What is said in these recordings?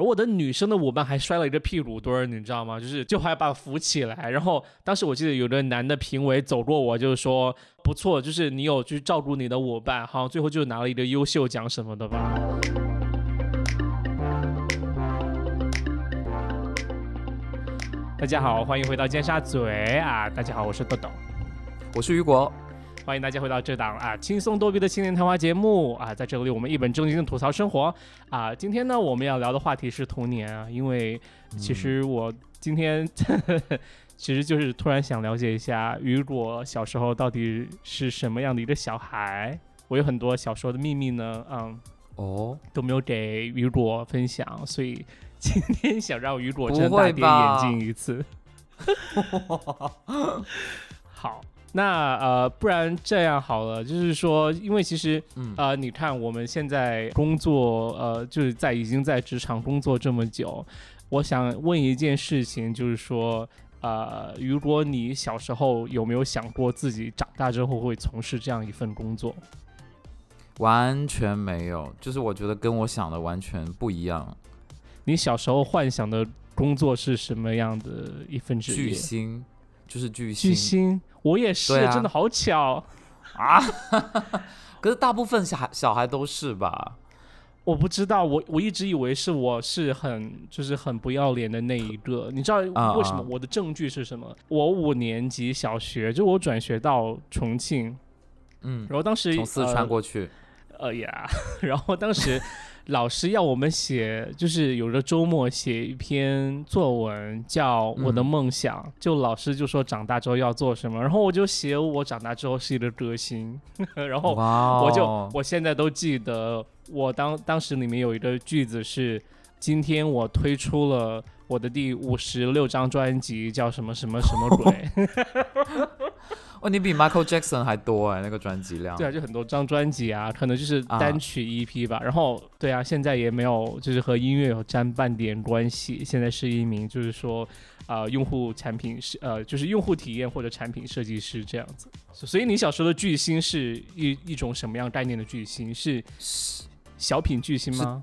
而我的女生的舞伴还摔了一个屁股墩儿，你知道吗？就是就还把扶起来。然后当时我记得有个男的评委走过我，就是说不错，就是你有去照顾你的舞伴，好像最后就拿了一个优秀奖什么的吧。大家好，欢迎回到尖沙咀啊！大家好，我是豆豆，我是雨果。欢迎大家回到这档啊轻松逗比的青年谈话节目啊，在这里我们一本正经的吐槽生活啊。今天呢，我们要聊的话题是童年啊，因为其实我今天 其实就是突然想了解一下雨果小时候到底是什么样的一个小孩。我有很多小时候的秘密呢，嗯，哦，都没有给雨果分享，所以今天想让雨果睁大点眼睛一次。好。那呃，不然这样好了，就是说，因为其实，呃，你看我们现在工作，呃，就是在已经在职场工作这么久，我想问一件事情，就是说，呃，如果你小时候有没有想过自己长大之后会从事这样一份工作？完全没有，就是我觉得跟我想的完全不一样。你小时候幻想的工作是什么样的一份职业？巨星。就是巨星，巨星，我也是，真的好巧啊！可是大部分小孩小孩都是吧？我不知道，我我一直以为是我是很就是很不要脸的那一个。你知道为什么？我的证据是什么？我五年级小学就我转学到重庆，嗯，然后当时从四川过去，呃呀，然后当时。老师要我们写，就是有个周末写一篇作文，叫我的梦想。就老师就说长大之后要做什么，然后我就写我长大之后是一个歌星。然后我就我现在都记得，我当当时里面有一个句子是：今天我推出了我的第五十六张专辑，叫什么什么什么鬼。哦，你比 Michael Jackson 还多哎，那个专辑量。对啊，就很多张专辑啊，可能就是单曲 EP 吧。然后，对啊，现在也没有，就是和音乐有沾半点关系。现在是一名，就是说，呃，用户产品是呃，就是用户体验或者产品设计师这样子。所以，你小时候的巨星是一一种什么样概念的巨星？是小品巨星吗？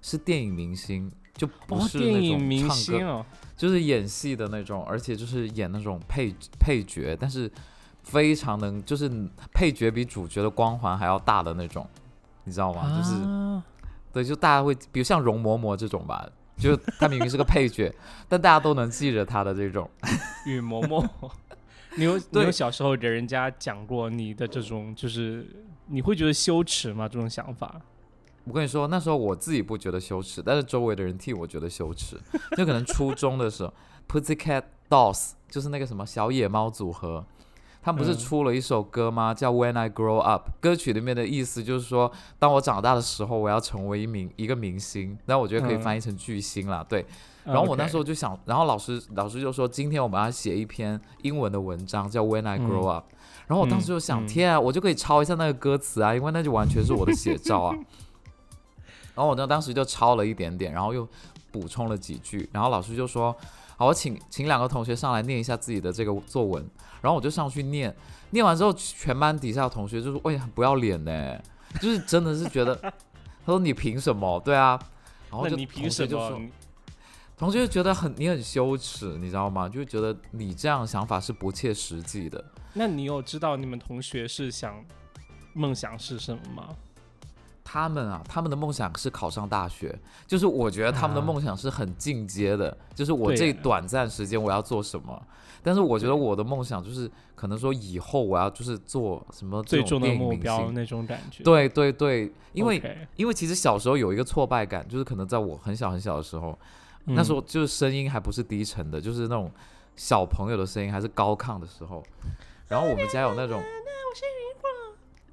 是电影明星，就不是电影明星哦。就是演戏的那种，而且就是演那种配配角，但是非常能，就是配角比主角的光环还要大的那种，你知道吗？就是，对，就大家会，比如像容嬷嬷这种吧，就她明明是个配角，但大家都能记着她的这种。雨嬷嬷，你有你有小时候给人家讲过你的这种，就是你会觉得羞耻吗？这种想法？我跟你说，那时候我自己不觉得羞耻，但是周围的人替我觉得羞耻。就可能初中的时候，Pussycat Dolls 就是那个什么小野猫组合，他们不是出了一首歌吗？叫 When I Grow Up。歌曲里面的意思就是说，当我长大的时候，我要成为一名一个明星。那我觉得可以翻译成巨星了。对。然后我那时候就想，然后老师老师就说，今天我们要写一篇英文的文章，叫 When I Grow Up。然后我当时就想，天啊，我就可以抄一下那个歌词啊，因为那就完全是我的写照啊。然后我呢，当时就抄了一点点，然后又补充了几句，然后老师就说：“好，我请请两个同学上来念一下自己的这个作文。”然后我就上去念，念完之后，全班底下的同学就说：“喂，很不要脸呢，就是真的是觉得，他说你凭什么？对啊，然后就你凭什么？同学就觉得很你很羞耻，你知道吗？就觉得你这样想法是不切实际的。那你有知道你们同学是想梦想是什么吗？”他们啊，他们的梦想是考上大学，就是我觉得他们的梦想是很进阶的，就是我这短暂时间我要做什么。但是我觉得我的梦想就是可能说以后我要就是做什么最终的目标那种感觉。对对对，因为因为其实小时候有一个挫败感，就是可能在我很小很小的时候，那时候就是声音还不是低沉的，就是那种小朋友的声音还是高亢的时候，然后我们家有那种，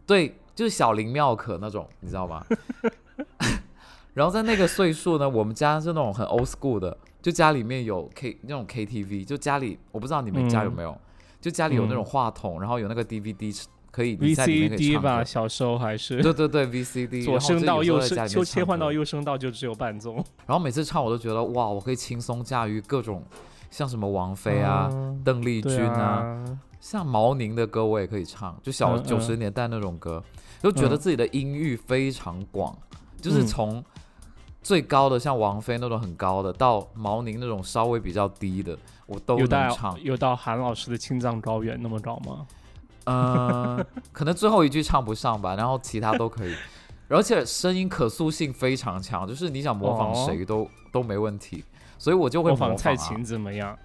对。就是小林妙可那种，你知道吗？然后在那个岁数呢，我们家是那种很 old school 的，就家里面有 K 那种 KTV，就家里我不知道你们家有没有，就家里有那种话筒，然后有那个 DVD 可以 VCD 吧，小时候还是。对对对 VCD，左声道右声就切换到右声道就只有伴奏，然后每次唱我都觉得哇，我可以轻松驾驭各种像什么王菲啊、邓丽君啊，像毛宁的歌我也可以唱，就小九十年代那种歌。就觉得自己的音域非常广，就是从最高的像王菲那种很高的，到毛宁那种稍微比较低的，我都有能唱到。有到韩老师的青藏高原那么高吗？嗯，可能最后一句唱不上吧，然后其他都可以。而且声音可塑性非常强，就是你想模仿谁都、都没问题，所以我就会模仿、啊、蔡琴怎么样？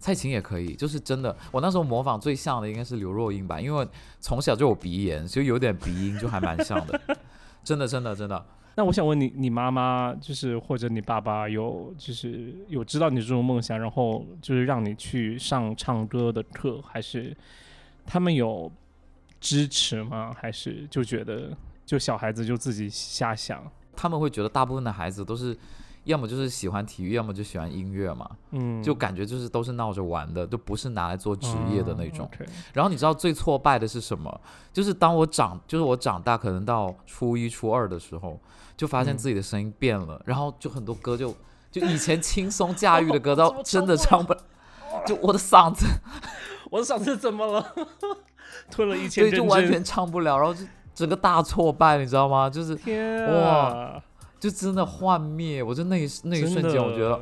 蔡琴也可以，就是真的，我那时候模仿最像的应该是刘若英吧，因为从小就有鼻炎，就有点鼻音，就还蛮像的，真的真的真的。那我想问你，你妈妈就是或者你爸爸有就是有知道你这种梦想，然后就是让你去上唱歌的课，还是他们有支持吗？还是就觉得就小孩子就自己瞎想？他们会觉得大部分的孩子都是。要么就是喜欢体育，要么就喜欢音乐嘛，嗯，就感觉就是都是闹着玩的，就不是拿来做职业的那种。然后你知道最挫败的是什么？就是当我长，就是我长大，可能到初一、初二的时候，就发现嗯自己的声音变了，然后就很多歌就就以前轻松驾驭的歌，到真的唱唱不，就我的嗓子 我的嗓子怎么了？吞了一千对，就完全唱不了，然后就整个大挫败，你知道吗？就是天哇啊！就真的幻灭，我就那一那一瞬间，我觉得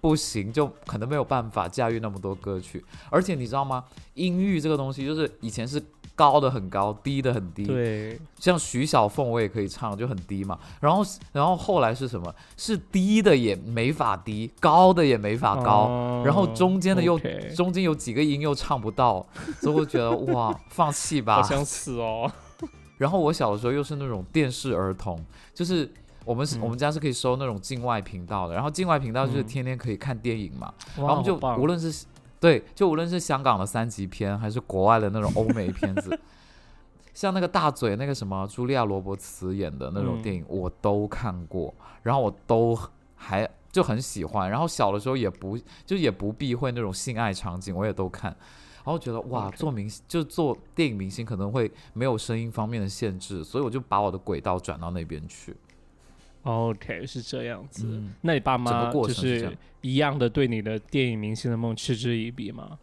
不行，就可能没有办法驾驭那么多歌曲。而且你知道吗？音域这个东西，就是以前是高的很高，低的很低。，对，像徐小凤我也可以唱，就很低嘛。然后，然后后来是什么？是低的也没法低，高的也没法高，哦然后中间的又中间有几个音又唱不到，所以我觉得哇，放弃吧 好。想死哦。然后我小的时候又是那种电视儿童，就是我们是、嗯我们家是可以收那种境外频道的，然后境外频道就是嗯天天可以看电影嘛，然后我们就无论是对，就无论是香港的三级片，还是国外的那种欧美片子，像那个大嘴那个什么茱莉亚·罗伯茨演的那种嗯电影，我都看过，然后我都还就很喜欢，然后小的时候也不就也不避讳那种性爱场景，我也都看。然后觉得哇，做明星就做电影明星可能会没有声音方面的限制，所以我就把我的轨道转到那边去。OK，是这样子。嗯那你爸妈就是一样的对你的电影明星的梦嗤之以鼻吗？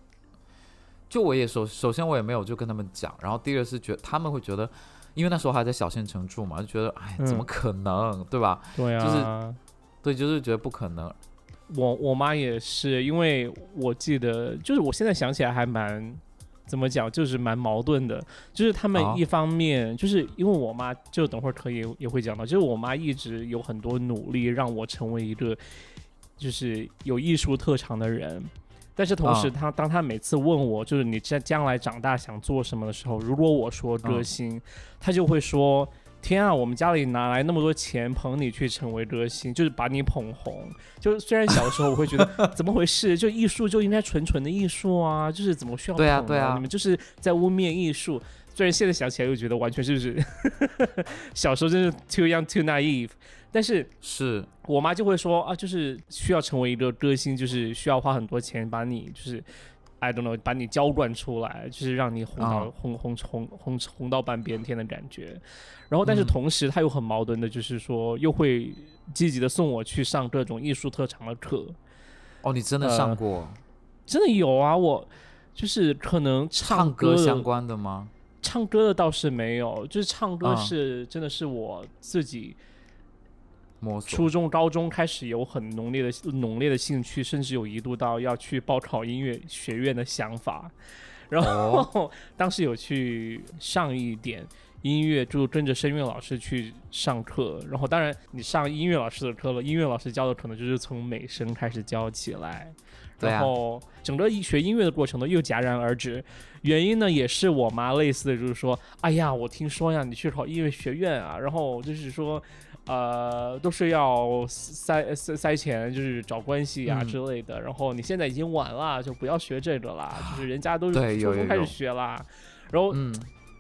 就我也首首先我也没有就跟他们讲，然后第二是觉得他们会觉得，因为那时候还在小县城住嘛，就觉得哎怎么嗯可能，对吧？对啊，就是对，就是觉得不可能。我我妈也是，因为我记得，就是我现在想起来还蛮怎么讲，就是蛮矛盾的。就是他们啊一方面，就是因为我妈，就等会儿可以也会讲到，就是我妈一直有很多努力让我成为一个就是有艺术特长的人。但是同时，啊她当她每次问我，就是你将将来长大想做什么的时候，如果我说歌嗯星，她就会说：“天啊，我们家里拿来那么多钱捧你去成为歌星，就是把你捧红。”就是虽然小时候我会觉得 怎么回事，就艺术就应该纯纯的艺术啊，就是怎么需要捧对啊对啊。你们就是在污蔑艺术。虽然现在想起来又觉得完全就是？小时候真是 too young too naive，但是是。我妈就会说啊，就是需要成为一个歌星，就是需要花很多钱把你就是 I don't know 把你浇灌出来，就是让你红到、啊红红红红红到半边天的感觉。然后，但是嗯同时他又很矛盾的，就是说又会积极的送我去上各种艺术特长的课。哦，你真的呃上过、真的有啊，我就是可能唱歌相关的吗？唱歌的倒是没有，就是唱歌啊是、真的是我自己摸索初中、高中开始有很浓烈的浓烈的兴趣，甚至有一度到要去报考音乐学院的想法。然哦后、当时有去上一点音乐，就跟着声乐老师去上课。然后当然你上音乐老师的课了，音乐老师教的可能就是从美声开始教起来。然后整个学音乐的过程呢又戛然而止，原因呢也是我妈类似的，就是说，哎呀，我听说呀，你去考音乐学院啊，然后就是说，呃，都是要塞塞塞钱，就是找关系啊嗯之类的。然后你现在已经晚了，就不要学这个啦，就是人家都是初中开始学啦。然后嗯，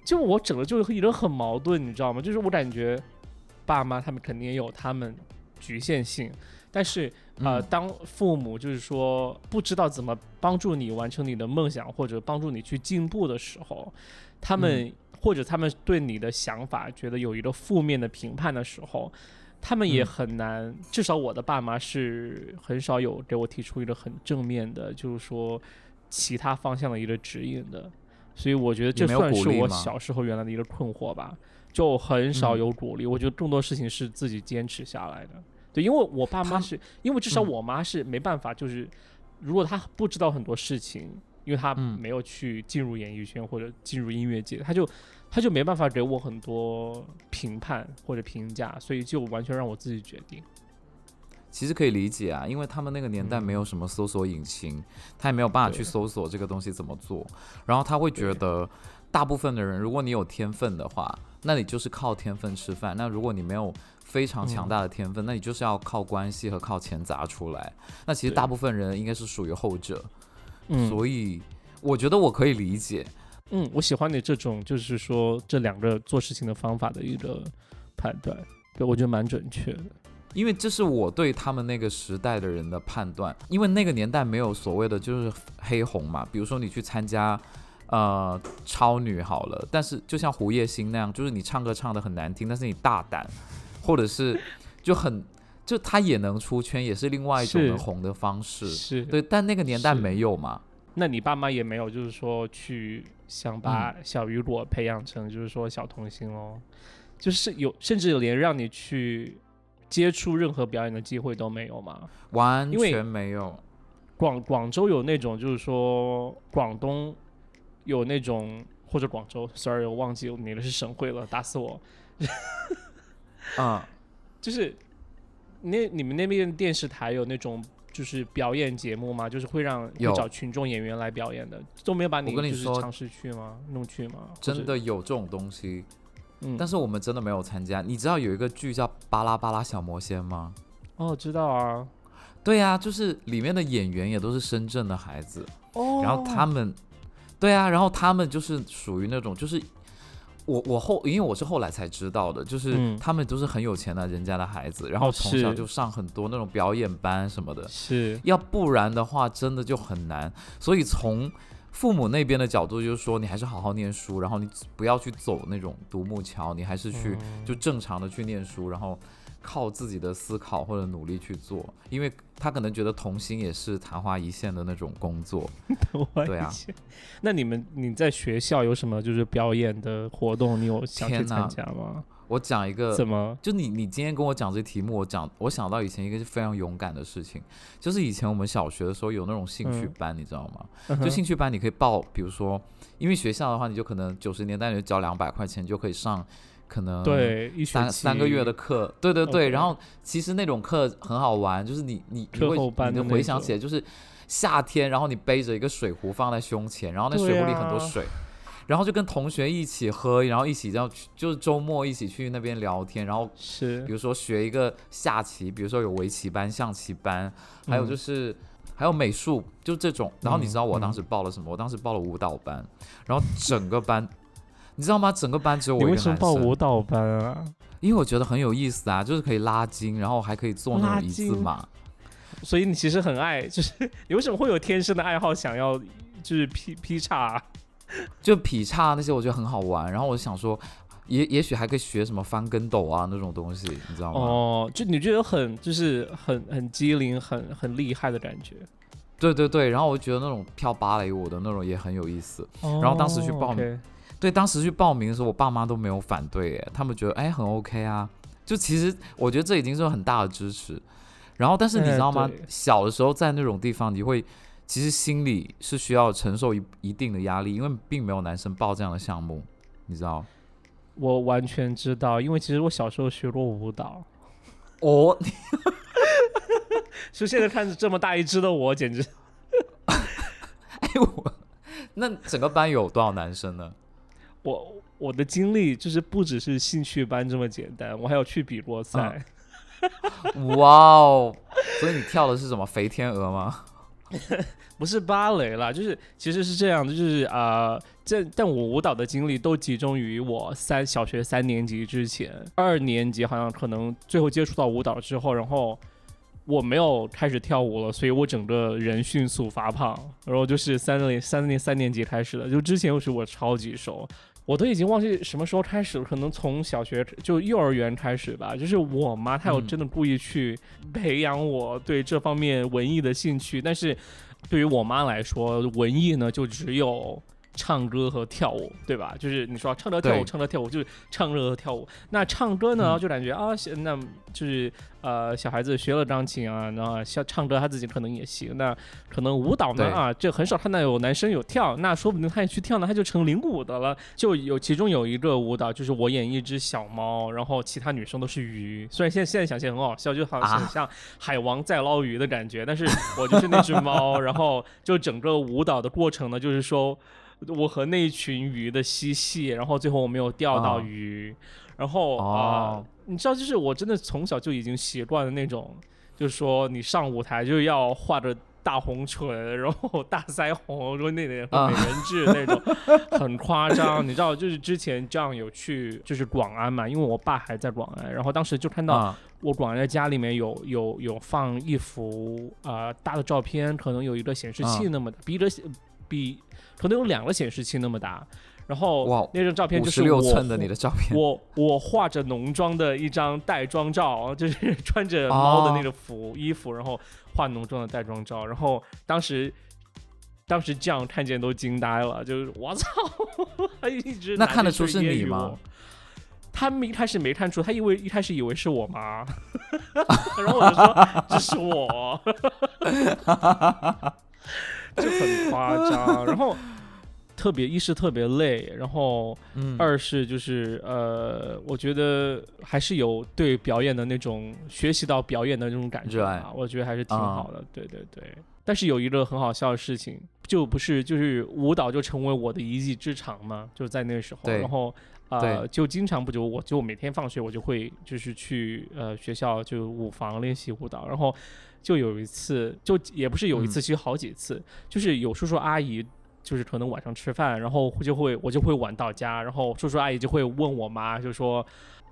就我整个就一个很矛盾，你知道吗？就是我感觉爸妈他们肯定也有他们局限性，但是呃，嗯当父母就是说不知道怎么帮助你完成你的梦想，或者帮助你去进步的时候，他们、嗯或者他们对你的想法觉得有一个负面的评判的时候，他们也嗯很难。至少我的爸妈是很少有给我提出一个很正面的，就是说其他方向的一个指引的。所以我觉得这算是我小时候原来的一个困惑吧，就很少嗯有鼓励。我觉得更多事情是自己坚持下来的。对，因为我爸妈是因为至少嗯我妈是没办法，就是如果她不知道很多事情，因为她嗯没有去进入演艺圈或者进入音乐界，她就她就没办法给我很多评判或者评价，所以就完全让我自己决定。其实可以理解啊，因为他们那个年代没有什么搜索引擎，他也没有办法去搜索这个东西怎么做，然后他会觉得，大部分的人，如果你有天分的话，那你就是靠天分吃饭；那如果你没有非常强大的天分，那你就是要靠关系和靠钱砸出来。那其实大部分人应该是属于后者，嗯，所以我觉得我可以理解。嗯，我喜欢你这种，就是说这两个做事情的方法的一个判断，对我觉得蛮准确的。因为这是我对他们那个时代的人的判断，因为那个年代没有所谓的就是黑红嘛，比如说你去参加呃超女好了，但是就像胡叶欣那样，就是你唱歌唱的很难听，但是你大胆，或者是就很就他也能出圈，也是另外一种是能红的方式。是，对，但那个年代没有嘛，那你爸妈也没有，就是说去想把嗯小雨果培养成，就是说小童星哦，就是有，甚至有连让你去接触任何表演的机会都没有吗？完全没有。广广州有那种，就是说广东有那种，或者广州，sorry，我忘记你的是省会了，打死我。嗯，就是那你们那边电视台有那种就是表演节目吗？就是会让会有找群众演员来表演的，都没有把你我跟你说就是尝试去吗？弄去吗？真，的有这种东西，嗯，但是我们真的没有参加。你知道有一个剧叫《巴拉巴拉小魔仙》吗？哦，知道啊，对啊，就是里面的演员也都是深圳的孩子，哦，然后他们，对啊，然后他们就是属于那种，就是我我后，因为我是后来才知道的，就是嗯。他们都是很有钱的人家的孩子，然后哦从小就上很多那种表演班什么的，是。要不然的话真的就很难。所以从父母那边的角度，就是说你还是好好念书，然后你不要去走那种独木桥，你还是去嗯。就正常的去念书，然后靠自己的思考或者努力去做，因为他可能觉得童星也是昙花一现的那种工作。对啊，那你们你在学校有什么就是表演的活动？你有想去参加吗？我讲一个怎么？就你你今天跟我讲这题目，我讲我想到以前一个是非常勇敢的事情，就是以前我们小学的时候有那种兴趣嗯班，你知道吗？嗯就兴趣班你可以报，比如说，因为学校的话，你就可能九十年代你就交两百块钱就可以上，可能对一三三个月的课，对对对。然后其实那种课很好玩，就是你你你会你的那种回想起来，就是夏天，然后你背着一个水壶放在胸前，然后那水壶里很多啊水。然后就跟同学一起喝，然后一起这样去，就是周末一起去那边聊天，然后是比如说学一个下棋，比如说有围棋班、象棋班，还有就嗯是、还有美术，就这种。然后你知道我嗯当时报了什么？我当时报了舞蹈班，然后整个班，你知道吗？整个班只有我一个你为什么，报舞蹈班啊？因为我觉得很有意思啊，就是可以拉筋，然后还可以做那拉种一字马。所以你其实很爱，就是你为什么会有天生的爱好，想要就是劈劈叉、啊？就劈叉那些，我觉得很好玩。然后我想说，也也许还可以学什么翻跟斗啊那种东西，你知道吗？哦，就你觉得很就是很很机灵、很很厉害的感觉。对对对，然后我觉得那种跳芭蕾舞的那种也很有意思。然后当时去报名对，当时去报名的时候，我爸妈都没有反对，哎，他们觉得哎很 OK 啊。就其实我觉得这已经是很大的支持。然后，但是你哎知道吗？对小的时候在那种地方，你会其实心里是需要承受一一定的压力，因为并没有男生报这样的项目，你知道？我完全知道，因为其实我小时候学过舞蹈，哦，就现在看着这么大一只的我，简直 哎我那整个班有多少男生呢？我我的经历就是不只是兴趣班这么简单，我还有去比过赛。哇哦！所以你跳的是什么肥天鹅吗？不是芭蕾啦，就是其实是这样的，就是啊，这、但我舞蹈的经历都集中于我三小学三年级之前，二年级好像可能最后接触到舞蹈之后，然后我没有开始跳舞了，所以我整个人迅速发胖，然后就是三年三年三年级开始的，就之前又是我超级瘦。我都已经忘记什么时候开始了，可能从小学就幼儿园开始吧。就是我妈她有嗯真的故意去培养我对这方面文艺的兴趣，但是对于我妈来说，文艺呢就只有唱歌和跳舞，对吧？就是你说唱歌跳舞，唱歌跳舞就是唱歌和跳舞。那唱歌呢，嗯就感觉啊，那就是呃，小孩子学了钢琴啊，然后像唱歌他自己可能也行。那可能舞蹈呢啊，这很少看到有男生有跳，那说不定他也去跳呢，他就成领舞的了。就有其中有一个舞蹈，就是我演一只小猫，然后其他女生都是鱼。虽然现在现在想起来很好笑，就好像海王在捞鱼的感觉，但是我就是那只猫，然后就整个舞蹈的过程呢，就是说我和那一群鱼的嬉戏，然后最后我没有钓到哦鱼，然后啊、哦你知道，就是我真的从小就已经习惯了那种，就是说你上舞台就要画着。大红唇，然后大腮红，说那点啊美人痣那种，很夸张。你知道，就是之前这样有去，就是广安嘛，因为我爸还在广安，然后当时就看到啊我广安的家里面有有有放一幅呃大的照片，可能有一个显示器啊那么的，比一个比可能有两个显示器那么大。然后哇那张照片就是我六寸的你的照片，我我化着浓妆的一张带妆照，就是穿着猫的那哦个服、衣服，然后化浓妆的带妆照，然后当时。当时这样看见都惊呆了，就是我操，他一直那看得出是你吗？他们一开始没看出，他以为一开始以为是我妈，然后我就说这是我，就很夸张，然后特别一是特别累，然后嗯，二是就是呃，我觉得还是有对表演的那种学习到表演的那种感觉热爱吧，我觉得还是挺啊好的。对对对。但是有一个很好笑的事情，就不是就是舞蹈就成为我的一技之长嘛，就在那个时候，然后呃，就经常不就我就每天放学我就会就是去呃学校就舞房练习舞蹈，然后就有一次就也不是有一次，嗯其实好几次，就是有叔叔阿姨。就是可能晚上吃饭，然后就会我就会晚到家，然后叔叔阿姨就会问我妈，就说，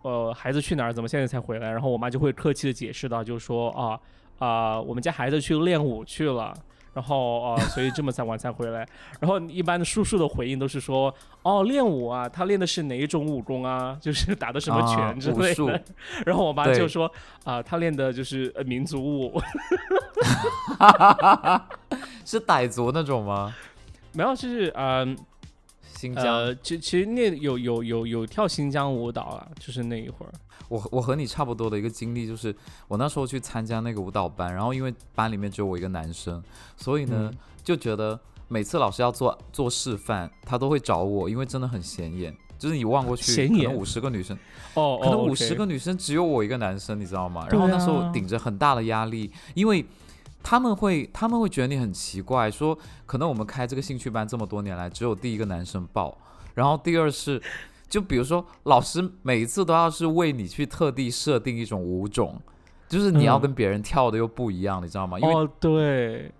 呃，孩子去哪儿？怎么现在才回来？然后我妈就会客气的解释到，就说啊啊、我们家孩子去练舞去了。然后呃，所以这么才晚才回来。然后一般的叔叔的回应都是说，哦，练舞啊，他练的是哪一种武功啊？就是打的什么啊拳之类的。然后我妈就说，啊、他练的就是呃民族舞。是傣族那种吗？没有，就是嗯新疆，呃，其其实那有有有有跳新疆舞蹈啊，就是那一会儿。我我和你差不多的一个经历，就是我那时候去参加那个舞蹈班，然后因为班里面只有我一个男生，所以呢、嗯就觉得每次老师要做做示范，他都会找我，因为真的很显眼。就是你望过去，可能五十个女生，哦，可能哦五十个女生只有我一个男生，你知道吗？然后那时候啊顶着很大的压力，因为他们会他们会觉得你很奇怪，说可能我们开这个兴趣班这么多年来，只有第一个男生报，然后第二是，就比如说老师每一次都要是为你去特地设定一种舞种，就是你要嗯跟别人跳的又不一样，你知道吗？因为、哦，对，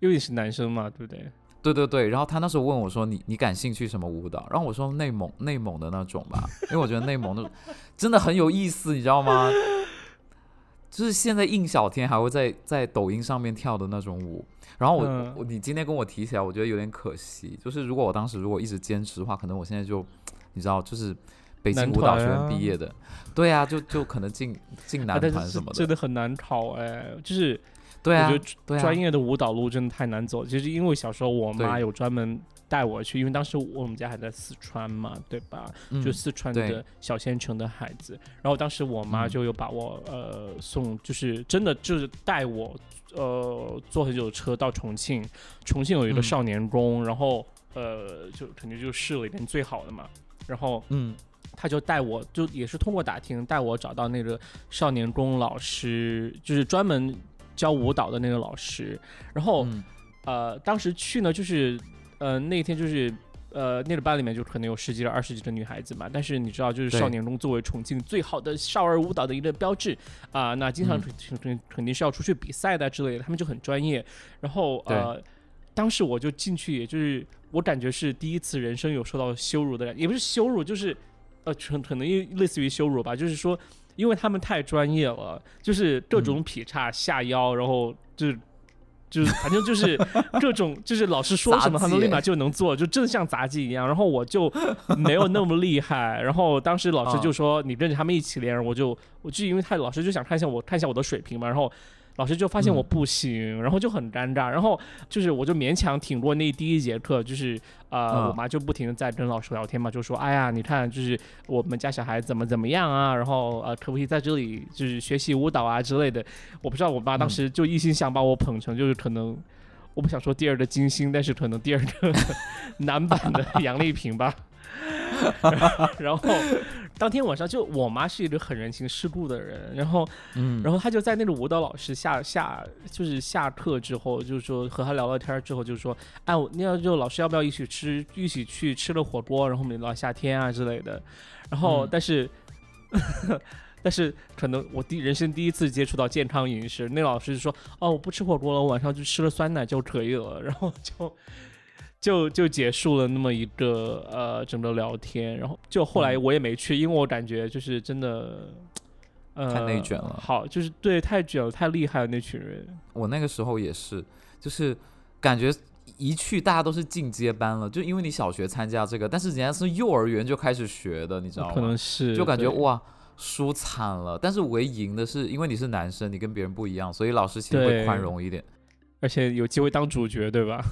因为你是男生嘛，对不对？对对对，然后他那时候问我说你你感兴趣什么舞蹈？然后我说内蒙内蒙的那种吧，因为我觉得内蒙的 真的很有意思，你知道吗？就是现在印小天还会在在抖音上面跳的那种舞。然后我、嗯我你今天跟我提起来，我觉得有点可惜。就是如果我当时如果一直坚持的话，可能我现在就你知道，就是北京舞蹈学院毕业的，对啊，就就可能进进男团什么的是真，的很难考哎，就是对啊我觉得对啊，专业的舞蹈路真的太难走。其实因为小时候我妈有专门带我去，因为当时我们家还在四川嘛，对吧？嗯就四川的小县城的孩子。然后当时我妈嗯就有把我呃送，就是真的就是带我呃坐很久的车到重庆，重庆有一个嗯少年宫，然后呃就肯定就市里边最好的嘛，然后。嗯他就带我，就也是通过打听带我找到那个少年宫老师，就是专门教舞蹈的那个老师。然后、嗯呃，当时去呢，就是呃那天就是呃那个班里面就可能有十几个、二十几个女孩子嘛。但是你知道，就是少年宫作为重庆最好的少儿舞蹈的一个标志啊、那经常嗯肯肯肯定是要出去比赛的之类的，他们就很专业。然后呃，当时我就进去，也就是我感觉是第一次人生有受到羞辱的感觉，也不是羞辱，就是呃，可可能类似于羞辱吧，就是说，因为他们太专业了，就是各种劈叉、下腰，然后就是。就是反正就是各种，就是老师说什么，他们立马 就能做，就真的像杂技一样。然后我就没有那么厉害。然后当时老师就说：“你跟着他们一起练。”我就我就因为他老师就想看一下我看一下我的水平嘛。然后老师就发现我嗯不行，然后就很尴尬，然后就是我就勉强挺过那第一节课，就是呃，嗯我妈就不停的在跟老师聊天嘛，就说，哎呀，你看，就是我们家小孩怎么怎么样啊，然后呃，可不可以在这里就是学习舞蹈啊之类的。我不知道我妈当嗯时就一心想把我捧成就是可能。我不想说第二个金星，但是可能第二个 男版的杨丽萍吧。然后当天晚上就我妈是一个很人情世故的人，然后嗯，然后她就在那个舞蹈老师下下就是下课之后，就是说和她聊聊天之后，就说，哎，我那要就老师要不要一起吃一起去吃了火锅，然后我们聊夏天啊之类的。然后嗯但是。但是可能我第人生第一次接触到健康饮食，那老师就说：“哦，我不吃火锅了，我晚上就吃了酸奶就可以了。”然后就就就结束了那么一个呃整个聊天，然后就后来嗯我也没去，因为我感觉就是真的呃太内卷了好，就是对太卷了，太厉害了那群人。我那个时候也是，就是感觉一去大家都是进阶班了，就因为你小学参加这个，但是人家是幼儿园就开始学的，你知道吗？可能是就感觉哇。输惨了，但是唯赢的是，因为你是男生，你跟别人不一样，所以老师其实会宽容一点。而且有机会当主角，对吧？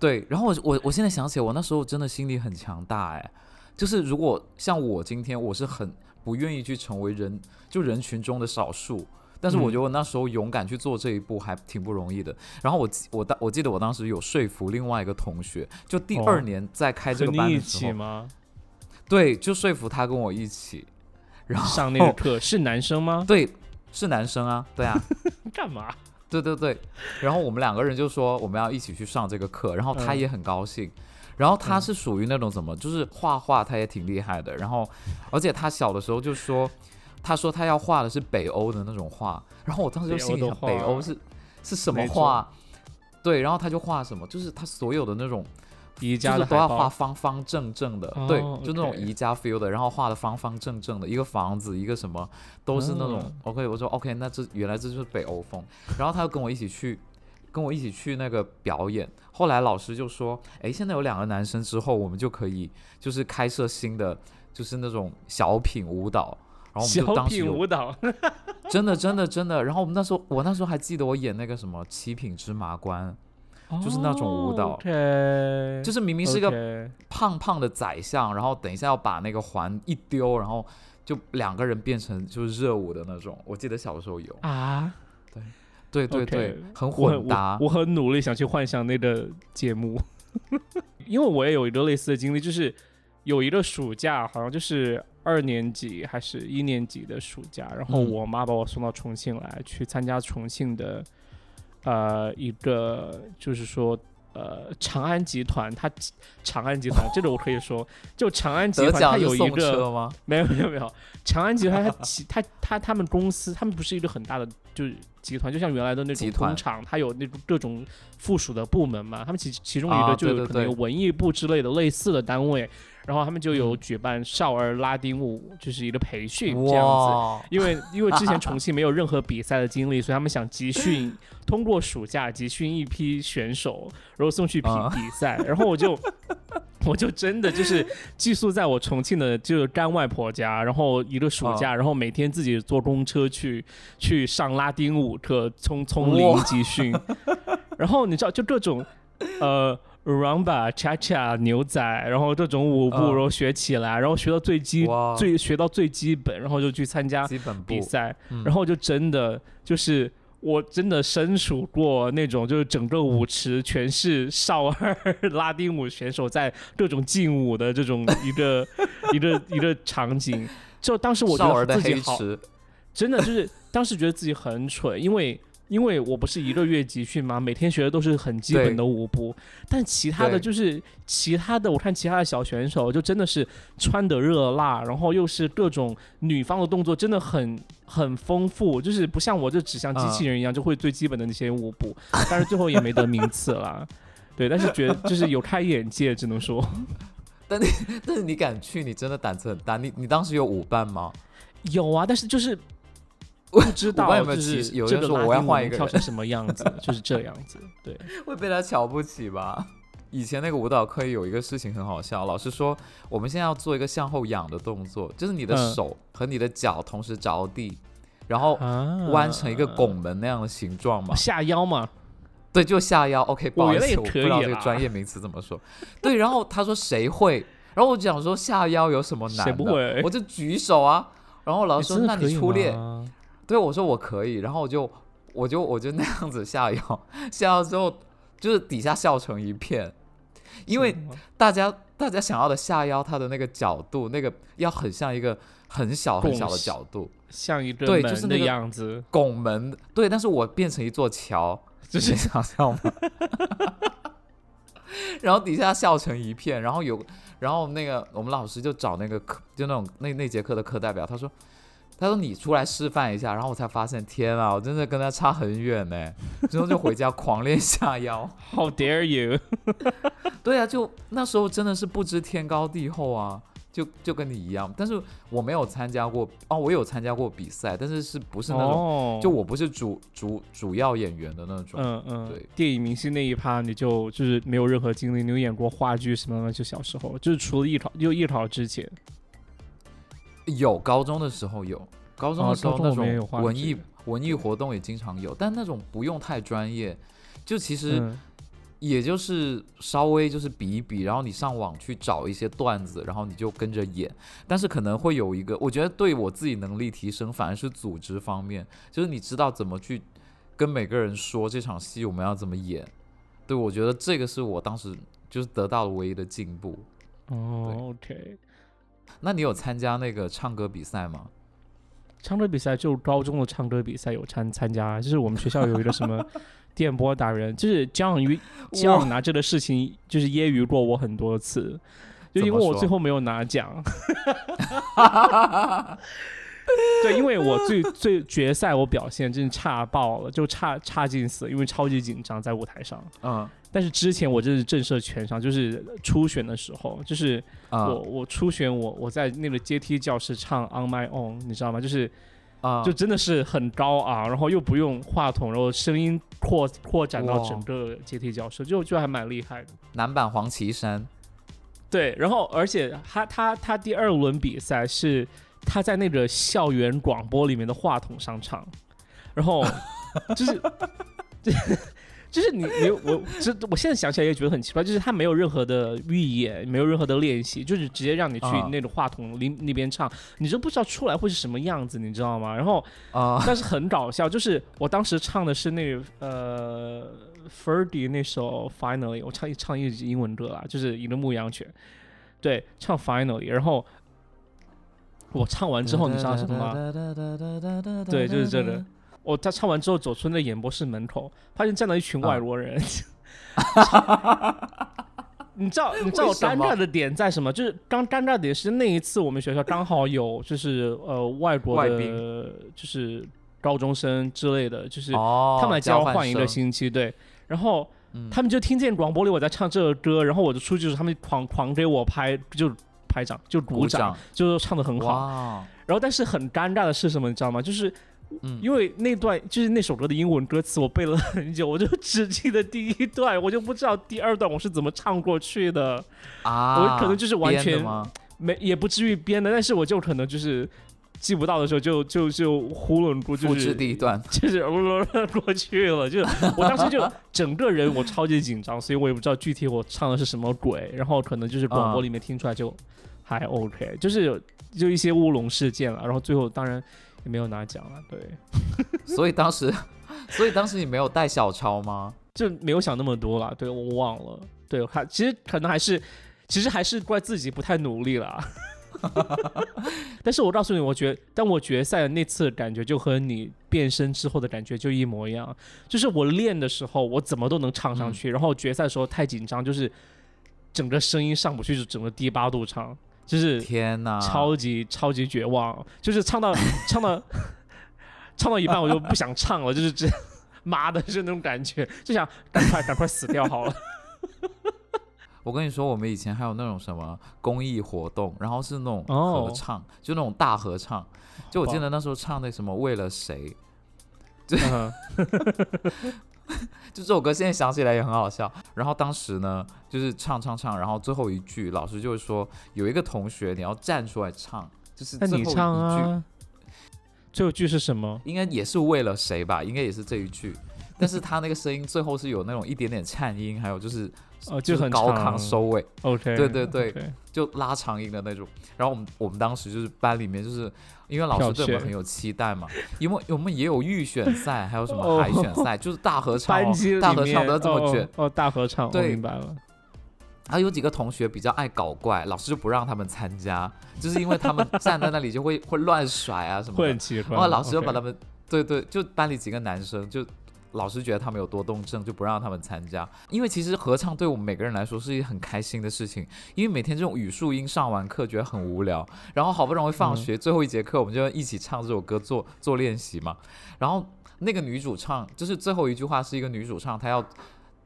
对，然后我我我现在想起来，我那时候真的心里很强大哎，就是如果像我今天，我是很不愿意去成为人就人群中的少数，但是我嗯觉得我那时候勇敢去做这一步还挺不容易的。然后我记我当我记得我当时有说服另外一个同学，就第哦二年在开这个班的时候，起吗？对，就说服他跟我一起，然后上那个课是男生吗？对是男生啊，对啊，干嘛？对对对，然后我们两个人就说我们要一起去上这个课，然后他嗯也很高兴。然后他嗯是属于那种怎么，就是画画他也挺厉害的。然后，而且他小的时候就说，他说他要画的是北欧的那种画。然后我当时就心里想，北欧是是什么画？对，然后他就画什么，就是他所有的那种宜家的都要画方方正正的，对，哦就那种宜家 feel 的，然后画的方方正正的，一个房子，一个什么，都是那种、嗯 OK。我说 OK，那这原来这就是北欧风。然后他又跟我一起去，跟我一起去那个表演。后来老师就说，哎，现在有两个男生之后，我们就可以就是开设新的，就是那种小品舞蹈。然后我们就当时舞蹈，真的真的真的，然后我们那时候我那时候还记得我演那个什么七品芝麻官，就是那种舞蹈就是明明是个胖胖的宰相，然后等一下要把那个环一丢，然后就两个人变成就是热舞的那种。我记得小时候有，啊，对对对，很混搭我。我很努力想去幻想那个节目，因为我也有一个类似的经历，就是有一个暑假，好像就是二年级还是一年级的暑假，然后嗯我妈把我送到重庆来，去参加重庆的呃一个就是说。呃，长安集团，它长安集团这个我可以说，就长安集团它有一个吗？没有没有没有，长安集团它其它它他们公司，他们不是一个很大的就是集团，就像原来的那种工厂，它有那种各种附属的部门嘛。他们其其中一啊个就可能有文艺部之类的类似的单位，然后他们就有嗯举办少儿拉丁舞，就是一个培训这样子。因为 因为之前重庆没有任何比赛的经历，所以他们想集训，通过暑假集训一批选手，然后送去比啊比赛。然后我就 我就真的就是寄宿在我重庆的就是干外婆家，然后一个暑啊假，然后每天自己坐公车去去上拉丁舞课，从从零集训。然后你知道就各种呃。rumba、cha cha、牛仔，然后这种舞步，嗯。然后学起来，然后学到最基最学到最基本，然后就去参加比赛，嗯。然后就真的就是我真的身处过那种就是整个舞池全是少儿拉丁舞选手在各种劲舞的这种一个 一个一个场景，就当时我觉得自己好，真的就是当时觉得自己很蠢，因为。因为我不是一个月集训嘛，每天学的都是很基本的舞步，但其他的就是其他的，我看其他的小选手就真的是穿的热辣，然后又是各种女方的动作真的很很丰富，就是不像我这只像机器人一样就会最基本的那些舞步，但是最后也没得名次了。对，但是觉得就是有开眼界，只能说 但你但是你敢去，你真的胆子很大。你你当时有舞伴吗？有啊，但是就是不知我道就是有这个人说我要换一个跳成什么样子，就是这样子。对，会被他瞧不起吧？以前那个舞蹈课有一个事情很好笑，老师说我们现在要做一个向后仰的动作，就是你的嗯手和你的脚同时着地，然后啊弯成一个拱门那样的形状嘛。下腰嘛，对，就下腰。OK，不好意思，我不知道这个专业名词怎么说。对，然后他说谁会？然后我就讲说下腰有什么难的？谁不会我就举手啊。然后老师说：“那你初恋？”吗对，我说我可以。然后我就我就我就那样子下腰，下腰之后就是底下笑成一片，因为大家大家想要的下腰，它的那个角度，那个要很像一个很小很小的角度，像一个对就是那个样子，拱门。对，但是我变成一座桥，就是你想象吗？然后底下笑成一片，然后有，然后那个我们老师就找那个课，就那种那那节课的课代表，他说，他说你出来示范一下，然后我才发现，天啊，我真的跟他差很远呢。之后就回家狂练下腰。How dare you！对啊，就那时候真的是不知天高地厚啊，就就跟你一样，但是我没有参加过哦，我有参加过比赛，但是是不是那种，哦就我不是主主主要演员的那种。嗯嗯，对电影明星那一趴你就就是没有任何经历，你有演过话剧什么的？就小时候，就是除了艺考，就艺考之前，有高中的时候有，高中哦的时候那种文艺、剧文艺活动也经常有，但那种不用太专业，就其实嗯也就是稍微就是比一比，然后你上网去找一些段子，然后你就跟着演，但是可能会有一个，我觉得对我自己能力提升反而是组织方面，就是你知道怎么去跟每个人说这场戏我们要怎么演，对我觉得这个是我当时就是得到了唯一的进步。哦，OK，那你有参加那个唱歌比赛吗？唱歌比赛就高中的唱歌比赛有参参加，就是我们学校有一个什么 电波达人，就是姜于姜拿这个事情就是揶揄过我很多次，就因为我最后没有拿奖。对，因为我最最决赛我表现真的差爆了，就差差劲死，因为超级紧张在舞台上。嗯但是之前我真是震慑全场，就是初选的时候，就是啊我我初选我我在那个阶梯教室唱 On My Own，你知道吗？就是啊，就真的是很高昂，然后又不用话筒，然后声音扩扩展到整个阶梯教室，就就还蛮厉害的。男版黄绮珊。对，然后而且他他他第二轮比赛是他在那个校园广播里面的话筒上唱，然后就是。就是你你我这我现在想起来也觉得很奇怪，就是他没有任何的预演，没有任何的练习，就是直接让你去啊那种话筒里那边唱，你就不知道出来会是什么样子，你知道吗？然后啊 但是很搞笑，就是我当时唱的是那个呃 Ferdy 那首 Finally，我唱一唱一支英文歌啦，就是一个牧羊犬，对，唱 Finally，然后我唱完之后，你知道什么？吗对，就是这个。我他唱完之后走出那演播室门口，发现站了一群外国人。你知道你知道尴尬的点在什么？就是刚尴尬的点是那一次我们学校刚好有就是呃外国外的宾就是高中生之类的，就是哦，他们来交换一个星期，对，然后嗯他们就听见广播里我在唱这个歌，然后我就出去的时候，他们狂狂给我拍，就拍掌，就鼓掌，鼓掌，就唱的很好。然后但是很尴尬的是什么，你知道吗？就是嗯，因为那段就是那首歌的英文歌词我背了很久，我就只记得第一段，我就不知道第二段我是怎么唱过去的，啊，我可能就是完全？没也不至于编的，但是我就可能就是记不到的时候就就就囫囵过，就是第一段，就是过去了，就我当时就 整个人我超级紧张，所以我也不知道具体我唱的是什么鬼，然后可能就是广播里面听出来就还 OK，、就是有就一些乌龙事件了，然后最后当然也没有拿奖啊，对，所以当时，所以当时你没有带小抄吗？就没有想那么多了，对我忘了，对，还其实可能还是其实还是怪自己不太努力啦。但是我告诉你，我觉但我决赛的那次感觉就和你变身之后的感觉就一模一样，就是我练的时候我怎么都能唱上去，然后决赛的时候太紧张，就是整个声音上不去，就整个低八度唱，就是天哪，超级超级绝望，就是唱到 唱到唱到一半我就不想唱了，就是这妈的，就那种感觉，就想赶快赶快死掉好了。我跟你说，我们以前还有那种什么公益活动，然后是那种哦。合唱，就那种大合唱。就我记得那时候唱那什么为了谁，嗯 就这首歌现在想起来也很好笑。然后当时呢，就是唱唱唱，然后最后一句老师就是说有一个同学你要站出来唱，就是那你。唱啊，最后一句是什么？应该也是为了谁吧？应该也是这一句，但是他那个声音最后是有那种一点点颤音，还有就是 哦，就是很高亢收尾，OK，对对对就拉长音的那种。然后我们我们当时就是班里面就是因为老师对我们很有期待嘛，因为我们也有预选赛，还有什么哦海选赛，就是大合唱、大合唱都要这么卷。哦哦，哦大合唱，我对明白了。还有几个同学比较爱搞怪，老师就不让他们参加，就是因为他们站在那里就会会乱甩啊什么的会很。奇怪。然后老师就把他们，对对，就班里几个男生，就老师觉得他们有多动症，就不让他们参加。因为其实合唱对我们每个人来说是一件很开心的事情，因为每天这种语数英上完课觉得很无聊，然后好不容易放学、最后一节课，我们就一起唱这首歌做做练习嘛。然后那个女主唱，就是最后一句话是一个女主唱，她要。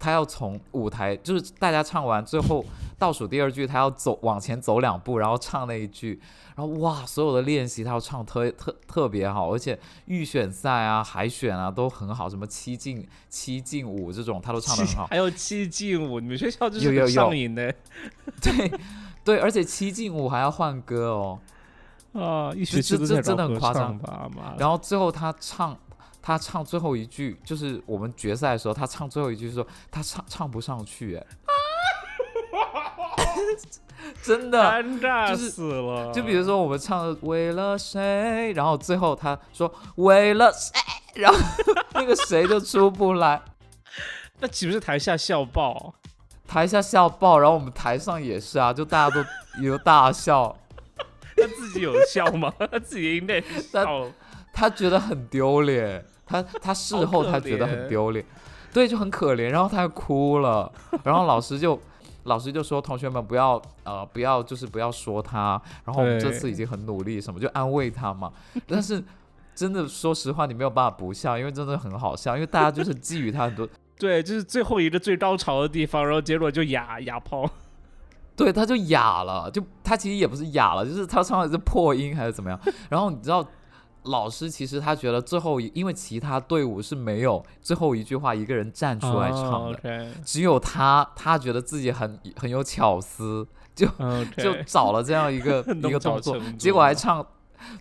她要从舞台，就是大家唱完最后倒数第二句，他要走往前走两步，然后唱那一句，然后哇，所有的练习他要唱特特特别好，而且预选赛啊、海选啊都很好，什么七进七进五这种他都唱得很好。还有七进五，你们学校就是有上瘾的 对对，而且七进五还要换歌哦。啊！一学期这这都在真的很夸张然后最后他唱，她唱最后一句，就是我们决赛的时候，他唱最后一句说他唱唱不上去，哎，真的。尴尬就是死了。就比如说我们唱的为了谁，然后最后他说为了谁，然后那个谁就出不来，那岂不是台下笑爆？台下笑爆，然后我们台上也是啊，就大家都 有大笑，他自己有笑吗？他自己应该笑了。他觉得很丢脸，他他事后他觉得很丢脸，对，就很可怜，然后他还哭了，然后老师就。老师就说：“同学们不要呃不要就是不要说他，然后我们这次已经很努力，什么就安慰他嘛。但是真的说实话，你没有办法不笑，因为真的很好笑，因为大家就是寄予他很多 对，就是最后一个最高潮的地方，然后结果就哑哑炮。对，他就哑了，就他其实也不是哑了，就是他唱的是破音还是怎么样。然后你知道，老师其实他觉得最后一，因为其他队伍是没有最后一句话一个人站出来唱哦的只有他，他觉得自己很很有巧思，就 就找了这样一个一个动作结果还唱。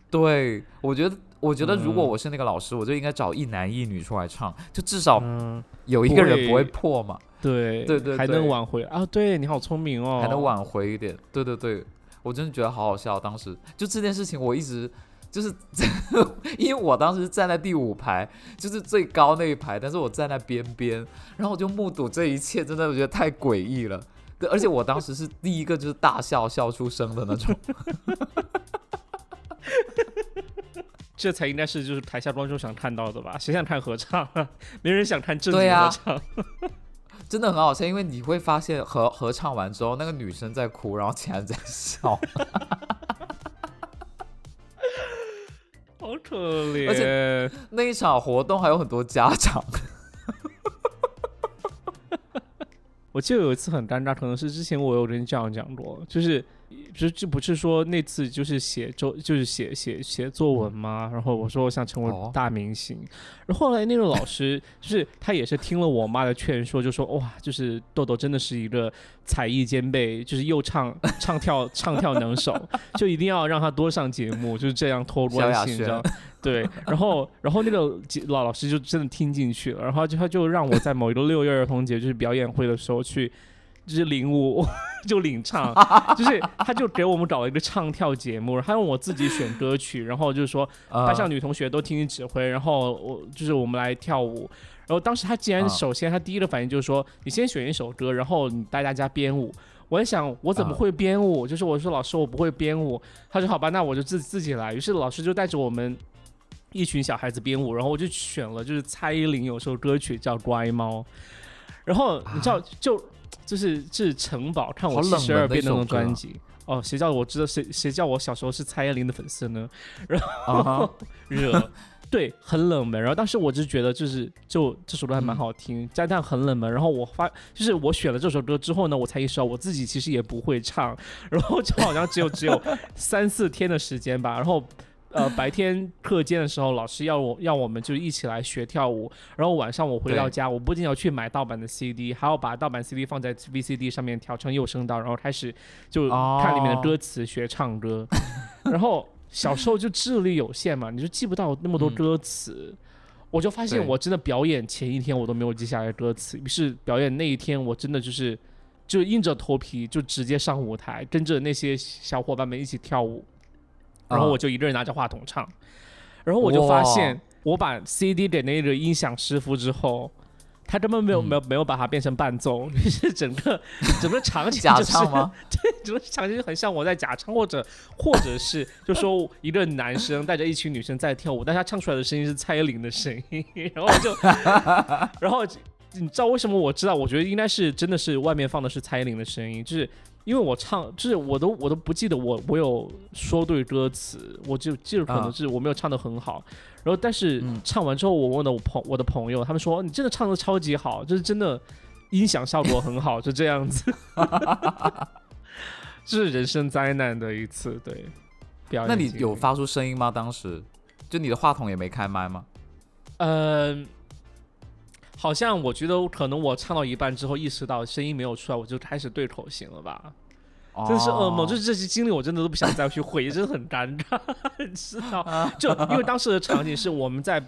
对，我觉得。我觉得如果嗯我是那个老师，我就应该找一男一女出来唱，就至少嗯，有一个人不会会破嘛。对对对对还能挽回啊！对你好聪明哦，还能挽回一点。对对对，我真的觉得好好笑。当时就这件事情，我一直就是因为我当时站在第五排，就是最高那一排，但是我站在边边，然后我就目睹这一切，真的我觉得太诡异了。对，而且我当时是第一个就是大笑笑出声的那种。这才应该是就是台下观众想看到的吧？谁想看合唱？没人想看正经合唱。真的很好笑，因为你会发现合合唱完之后，那个女生在哭，然后其他人在笑。可怜，而且那一场活动还有很多家长，我记得有一次很尴尬，可能是之前我有跟你这样讲过，就是就这不是说那次就是写周就是写写写作文吗？然后我说我想成哦为大明星，然后后来那个老师就是他也是听了我妈的劝说，就说哇，就是豆豆真的是一个才艺兼备，就是又唱唱跳唱跳能手，就一定要让他多上节目，就是这样托关系，你知道。对，然后然后那个老老师就真的听进去了，然后就他就让我在某一个六一儿童节就是表演会的时候去，就是领舞 就领唱，就是他就给我们搞了一个唱跳节目，然后他让我自己选歌曲，然后就是说呃班上女同学都听你指挥，然后我就是我们来跳舞。然后当时他既然啊首先他第一个反应就是说，你先选一首歌，然后你带大家编舞。我在想我怎么啊会编舞？就是我说老师我不会编舞，他说好吧，那我就自自己来。于是老师就带着我们一群小孩子编舞，然后我就选了就是蔡依林有首歌曲叫《乖猫》，然后你知道就就是是城堡看我七十二变那种专辑。哦，谁叫我知道谁谁叫我小时候是蔡依林的粉丝呢？啊哈 热，对，很冷门。然后当时我就觉得，就是就这首歌还蛮好听，但但很冷门。然后我发，就是我选了这首歌之后呢，我才意识到我自己其实也不会唱，然后就好像只有只有三四天的时间吧。然后呃，白天课间的时候，老师要我要我们就一起来学跳舞，然后晚上我回到家，我不仅要去买盗版的 CD，还要把盗版 CD 放在 VCD 上面调成右声道，然后开始就看里面的哦歌词学唱歌，然后。小时候就智力有限嘛，你就记不到那么多嗯歌词。我就发现我真的表演前一天我都没有记下来歌词，于是表演那一天我真的就是就硬着头皮就直接上舞台，跟着那些小伙伴们一起跳舞，然后啊我就一个人拿着话筒唱，然后我就发现我把 CD 给那个音响师傅之后。他根本没有、嗯没有没有把它变成伴奏，就 是整个整个场景就是唱吗？整个场景就很像我在假唱，或者或者是就说一个男生带着一群女生在跳舞，但他唱出来的声音是蔡依林的声音，然后就，然后你知道为什么我知道？我觉得应该是真的是外面放的是蔡依林的声音，就是因为我唱，就是我都我都不记得我我有说对歌词，我就记得可能啊是我没有唱的很好，然后但是嗯唱完之后，我问了我朋我的朋友，他们说你真的唱的超级好，就是真的音响效果很好，就这样子。这 是人生灾难的一次，对。表演那你？有发出声音吗？当时就你的话筒也没开麦吗？嗯、好像我觉得可能我唱到一半之后意识到声音没有出来，我就开始对口型了吧。真的是噩梦，哦就是这些经历我真的都不想再去回忆，真的很尴尬，你知道？就因为当时的场景是我们在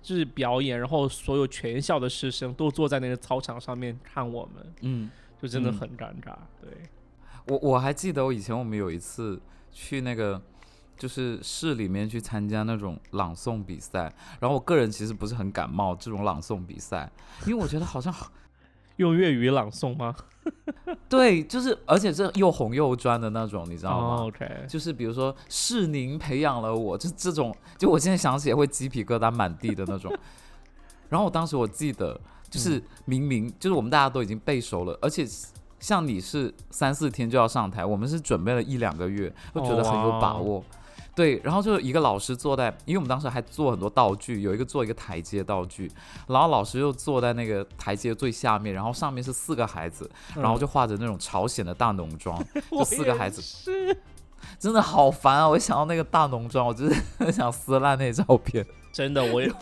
就是表演，然后所有全校的师生都坐在那个操场上面看我们，嗯，就真的嗯很尴尬。对，我我还记得我以前我们有一次去那个就是市里面去参加那种朗诵比赛，然后我个人其实不是很感冒这种朗诵比赛，因为我觉得好像 用粤语朗诵吗？对，就是而且这又红又专的那种，你知道吗？就是比如说是您培养了我，就这种，就我现在想起来会鸡皮疙瘩满地的那种。然后我当时我记得，就是明明就是我们大家都已经背熟了，而且像你是三四天就要上台，我们是准备了一两个月，都觉得很有把握。对，然后就一个老师坐在，因为我们当时还做很多道具，有一个做一个台阶道具，然后老师就坐在那个台阶最下面，然后上面是四个孩子，然后就画着那种朝鲜的大浓妆，就四个孩子是真的好烦啊！我一想到那个大浓妆，我真的很 想撕烂那照片。真的，我有，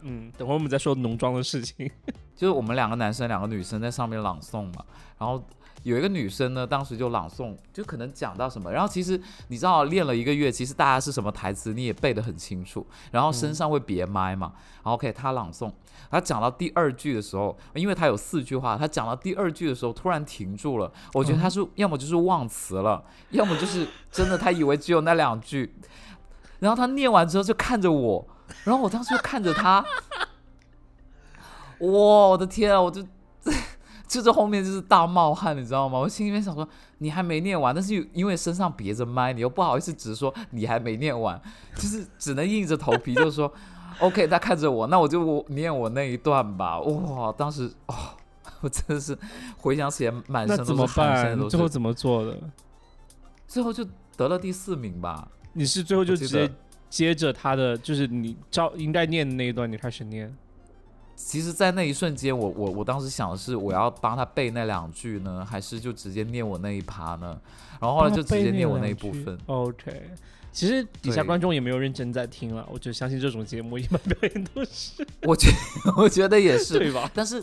嗯，等会儿我们再说浓妆的事情。就是我们两个男生、两个女生在上面朗诵嘛，然后有一个女生呢，当时就朗诵，就可能讲到什么，然后其实你知道练了一个月，其实大家是什么台词你也背得很清楚，然后身上会别麦嘛，然后 OK 她朗诵，她讲到第二句的时候，因为她有四句话，她讲到第二句的时候突然停住了，我觉得她是要么就是忘词了，要么就是真的她以为只有那两句，然后她念完之后就看着我，然后我当时就看着她。哇，我的天啊！我就就这后面就是大冒汗，你知道吗？我心里面想说，你还没念完，但是因为身上别着麦，你又不好意思直说你还没念完，就是只能硬着头皮，就是说，OK，他看着我，那我就我念我那一段吧。哇，当时哦，我真的是回想起来满身都那怎么是汗，现在办？都是。最后怎么做的？最后就得了第四名吧。你是最后就直接接着他的，就是你照应该念的那一段，你开始念。其实，在那一瞬间，我我我当时想的是，我要帮他背那两句呢，还是就直接念我那一趴呢？然后后来就直接念我那一部分。OK，其实底下观众也没有认真在听了，我就相信这种节目一般表演都是，我觉 我觉得也是，对吧？但是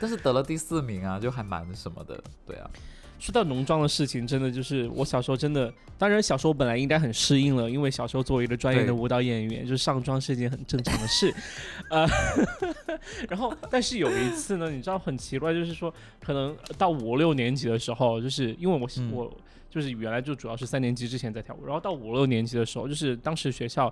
但是得了第四名啊，就还蛮什么的，对啊，说到浓妆的事情，真的就是我小时候真的，当然小时候本来应该很适应了，因为小时候作为一个专业的舞蹈演员，就是上妆是一件很正常的事，呃，然后但是有一次呢，你知道很奇怪，就是说可能到五六年级的时候，就是因为我、嗯。我就是原来就主要是三年级之前在跳舞，然后到五六年级的时候，就是当时学校。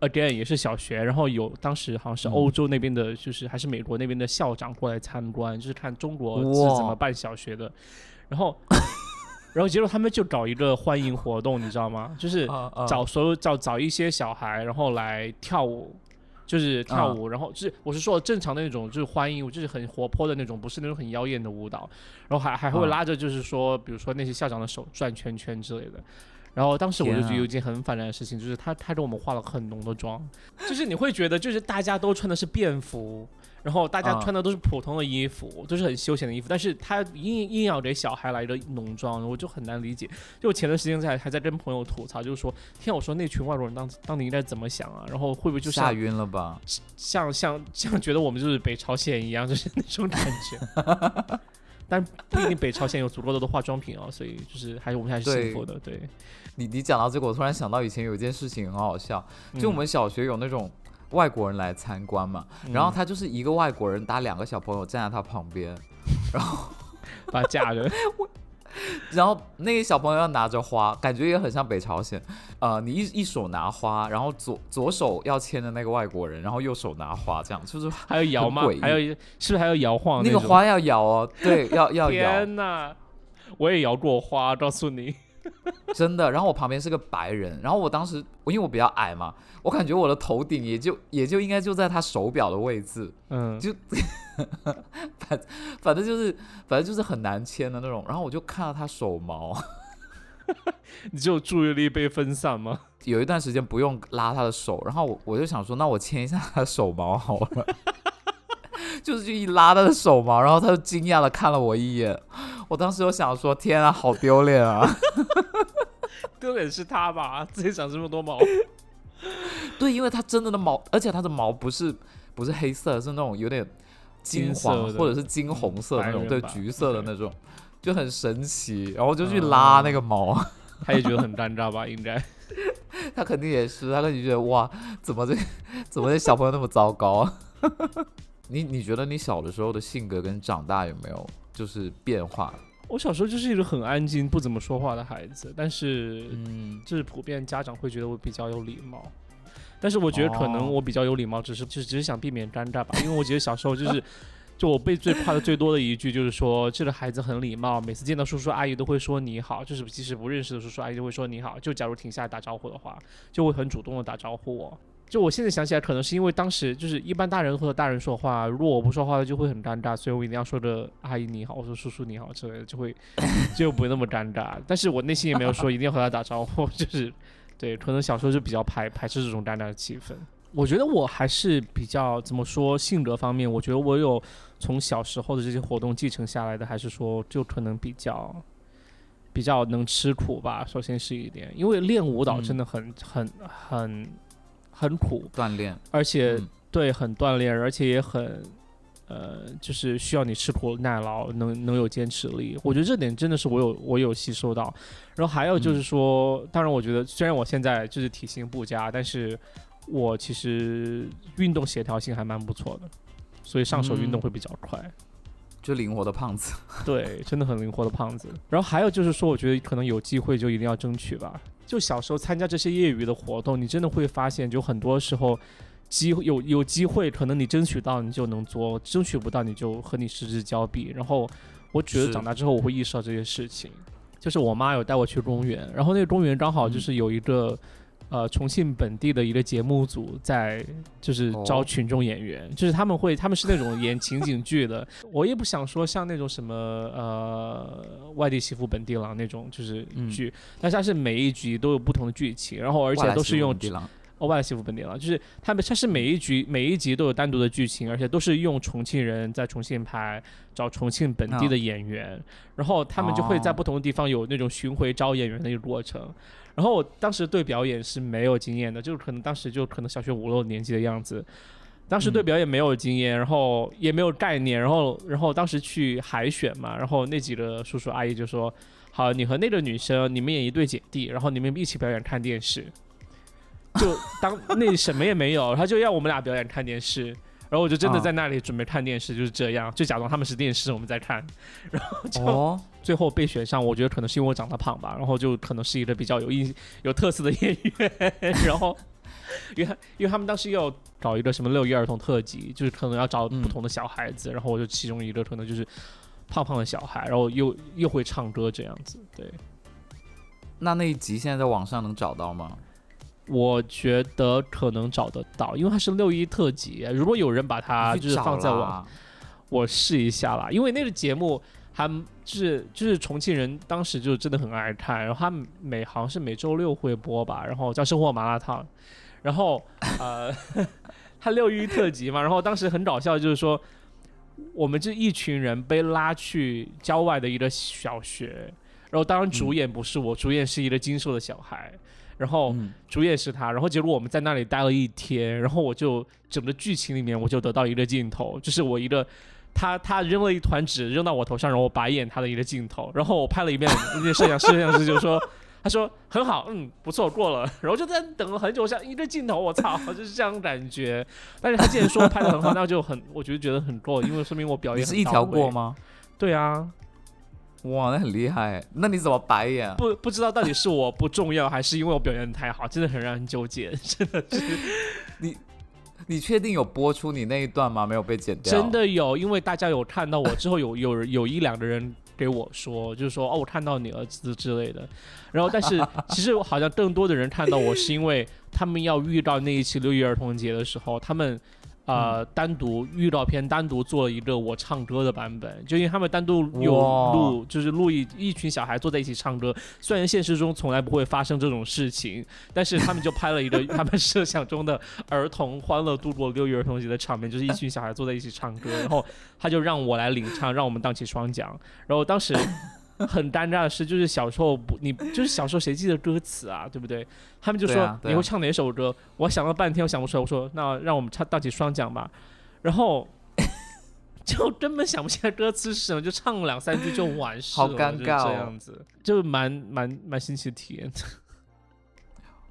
again 也是小学，然后有当时好像是嗯。欧洲那边的，就是还是美国那边的校长过来参观，就是看中国是怎么办小学的，然后 然后结果他们就搞一个欢迎活动，你知道吗？就是找所有找找一些小孩，然后来跳舞，就是跳舞，然后就是我是说正常的那种，就是欢迎，就是很活泼的那种，不是那种很妖艳的舞蹈，然后还还会嗯拉着就是说，比如说那些校长的手转圈圈之类的。然后当时我就觉得有一件很反常的事情，就是他他给我们化了很浓的妆，就是你会觉得就是大家都穿的是便服，然后大家啊穿的都是普通的衣服，都是很休闲的衣服，但是他硬硬要给小孩来个浓妆，我就很难理解。就我前段时间在还在跟朋友吐槽，就是说，天啊，我说那群外国人当当年应该怎么想啊？然后会不会就吓晕了吧？像像像觉得我们就是北朝鲜一样，就是那种感觉。但不一定北朝鲜有足够多的化妆品哦，所以就是还是我们还是幸福的。对，你你讲到这个，我突然想到以前有一件事情很好笑，就我嗯们小学有那种外国人来参观嘛，然后他就是一个外国人搭两个小朋友站在他旁边，把它架着，然后那个小朋友要拿着花，感觉也很像北朝鲜。呃，你一一手拿花，然后左左手要牵着那个外国人，然后右手拿花，这样就是还有摇吗？还有是不是还要摇晃种那个花要摇哦，对，要 要摇，天哪！我也摇过花，告诉你，真的。然后我旁边是个白人，然后我当时因为我比较矮嘛，我感觉我的头顶也就也就应该就在他手表的位置，嗯，就 反反正就是反正就是很难牵的那种。然后我就看到他手毛，你就有注意力被分散吗？有一段时间不用拉他的手，然后我我就想说，那我牵一下他的手毛好了。就是去一拉他的手嘛，然后他就惊讶的看了我一眼。我当时就想说，天啊，好丢脸啊！丢脸是他吧？自己长这么多毛，对，因为它真的的毛，而且它的毛不是不是黑色，是那种有点金金黄色或者是金红色的那种，对，橘色的那种，就很神奇。然后就去拉那个毛，他也觉得很尴尬吧？应该。他肯定也是，他肯定觉得哇，怎么这怎么这小朋友那么糟糕啊？你你觉得你小的时候的性格跟长大有没有就是变化？我小时候就是一个很安静、不怎么说话的孩子，但是嗯，就是普遍家长会觉得我比较有礼貌。但是我觉得可能哦我比较有礼貌，只是就是只是想避免尴尬吧，因为我觉得小时候就是，就我被最夸的最多的一句就是说这个孩子很礼貌，每次见到叔叔阿姨都会说你好，就是即使不认识的叔叔阿姨都会说你好，就假如停下来打招呼的话，就会很主动的打招呼我。就我现在想起来，可能是因为当时就是一般大人和大人说话，如果我不说话就会很尴尬，所以我一定要说着阿姨你好，我说叔叔你好之类的，就会 就不会那么尴尬。但是我内心也没有说一定要和他打招呼，就是对，可能小时候就比较排排斥这种尴尬的气氛。我觉得我还是比较怎么说性格方面，我觉得我有从小时候的这些活动继承下来的，还是说就可能比较比较能吃苦吧。首先是一点，因为练舞蹈真的很、很很很苦，锻炼，而且嗯对很锻炼，而且也很呃，就是需要你吃苦耐劳，能能有坚持力。我觉得这点真的是我有我有吸收到。然后还有就是说，当然我觉得虽然我现在就是体型不佳，但是我其实运动协调性还蛮不错的，所以上手运动嗯会比较快。就灵活的胖子。对，真的很灵活的胖子。然后还有就是说，我觉得可能有机会就一定要争取吧。就小时候参加这些业余的活动，你真的会发现，就很多时候机会有有机会，可能你争取到你就能做，争取不到你就和你失之交臂。然后我觉得长大之后我会意识到这些事情。就是我妈有带我去公园，然后那个公园刚好就是有一个、呃重庆本地的一个节目组在就是招哦群众演员，就是他们会他们是那种演情景剧的，我也不想说像那种什么呃外地媳妇本地郎那种就是嗯。剧，但是它是每一集都有不同的剧情，然后而且都是用本地郎哦，外来媳妇本地郎，就是他们，它是每一局每一集都有单独的剧情，而且都是用重庆人在重庆拍，找重庆本地的演员，然后他们就会在哦不同的地方有那种巡回招演员的一个过程。然后我当时对表演是没有经验的，就是可能当时就可能小学五六年级的样子，当时对嗯。表演没有经验，然后也没有概念，然后然后当时去海选嘛，然后那几个叔叔阿姨就说：“好，你和那个女生，你们演一对姐弟，然后你们一起表演看电视。”就当那什么也没有，他就要我们俩表演看电视，然后我就真的啊在那里准备看电视，就是这样，就假装他们是电视，我们在看，然后就、哦，最后被选上，我觉得可能是因为我长得胖吧，然后就可能是一个比较有意有特色的演员，然后因为他因为他们当时要搞一个什么六一儿童特辑，就是可能要找嗯不同的小孩子，然后我就其中一个可能就是胖胖的小孩，然后又又会唱歌这样子，对。那那一集现在在网上能找到吗？我觉得可能找得到，因为它是六一特辑。如果有人把它就是放在网，我试一下啦。因为那个节目还就是就是重庆人当时就真的很爱看，然后他每好像是每周六会播吧，然后叫《生活麻辣烫》，然后呃，他六一特辑嘛，然后当时很搞笑，就是说我们这一群人被拉去郊外的一个小学，然后当然主演不是我，主演是一个精瘦的小孩。然后嗯主演是他，然后结果我们在那里待了一天，然后我就整个剧情里面我就得到一个镜头，就是我一个他他扔了一团纸扔到我头上，然后我白眼他的一个镜头，然后我拍了一遍，那个摄像摄像师就说。他说很好，嗯，不错，过了。然后就在等了很久，像一个镜头，我操，就是这样感觉。但是他既然说拍的很好，那就很，我觉得觉得很够，因为说明我表演是一条过吗？对啊，哇，那很厉害。那你怎么白眼？不不知道到底是我不重要，还是因为我表现的太好，真的很让人纠结。真的是 你，你确定有播出你那一段吗？没有被剪掉？真的有，因为大家有看到我之后，有有有一两个人。给我说，就是说哦，我看到你儿子之类的，然后但是 其实好像更多的人看到我是因为他们要遇到那一期六一儿童节的时候，他们。呃，单独预告片单独做了一个我唱歌的版本，就因为他们单独有录，就是录一一群小孩坐在一起唱歌。虽然现实中从来不会发生这种事情，但是他们就拍了一个 他们设想中的儿童欢乐度过六一儿童节的场面，就是一群小孩坐在一起唱歌，然后他就让我来领唱，让我们荡起双桨。然后当时。很尴尬的事，就是小时候不，你就是小时候谁记得歌词啊，对不对？他们就说你会唱哪首歌？我想了半天，我想不出来。我说那让我们唱荡起双桨吧，然后 就根本想不起来歌词是什么，就唱两三句就完事了。好尴尬，这样子就蛮蛮蛮新奇的体验。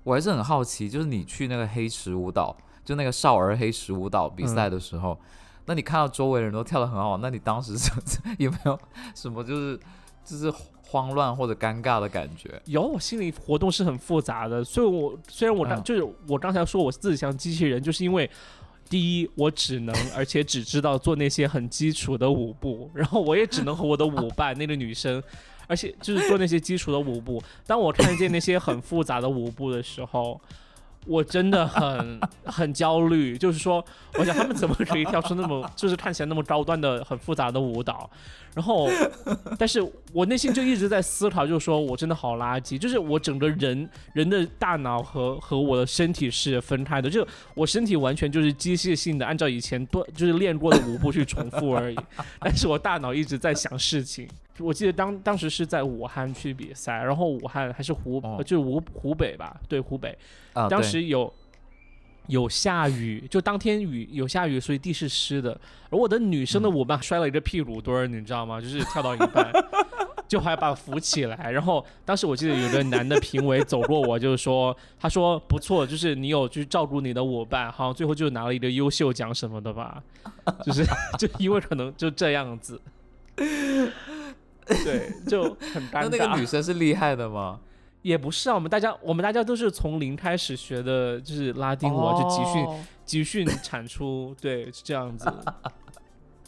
我还是很好奇，就是你去那个黑池舞蹈，就那个少儿黑池舞蹈比赛的时候，那你看到周围人都跳的很好，那你当时 有没有什么就是？就是慌乱或者尴尬的感觉。有，我心理活动是很复杂的，所以我虽然我刚就是我刚才说我自己像机器人，就是因为第一我只能而且只知道做那些很基础的舞步，然后我也只能和我的舞伴那个女生，而且就是做那些基础的舞步。当我看见那些很复杂的舞步的时候。我真的很 很焦虑，就是说，我想他们怎么可以跳出那么 就是看起来那么高端的很复杂的舞蹈，然后，但是我内心就一直在思考，就是说我真的好垃圾，就是我整个人人的大脑和和我的身体是分开的，就我身体完全就是机械性的按照以前多就是练过的舞步去重复而已，但是我大脑一直在想事情。我记得当当时是在武汉去比赛，然后武汉还是湖，就是湖湖北吧，对湖北，当时有有下雨，就当天雨有下雨，所以地是湿的。而我的女生的舞伴摔了一个屁股墩儿，你知道吗？就是跳到一半，就还把扶起来。然后当时我记得有个男的评委走过我，就是说，他说不错，就是你有去照顾你的舞伴，好像最后就拿了一个优秀奖什么的吧，就是 就因为可能就这样子。对，就很尴尬。那那个女生是厉害的吗？也不是啊，我们大家我们大家都是从零开始学的，就是拉丁舞，就集训集训产出，对，是这样子。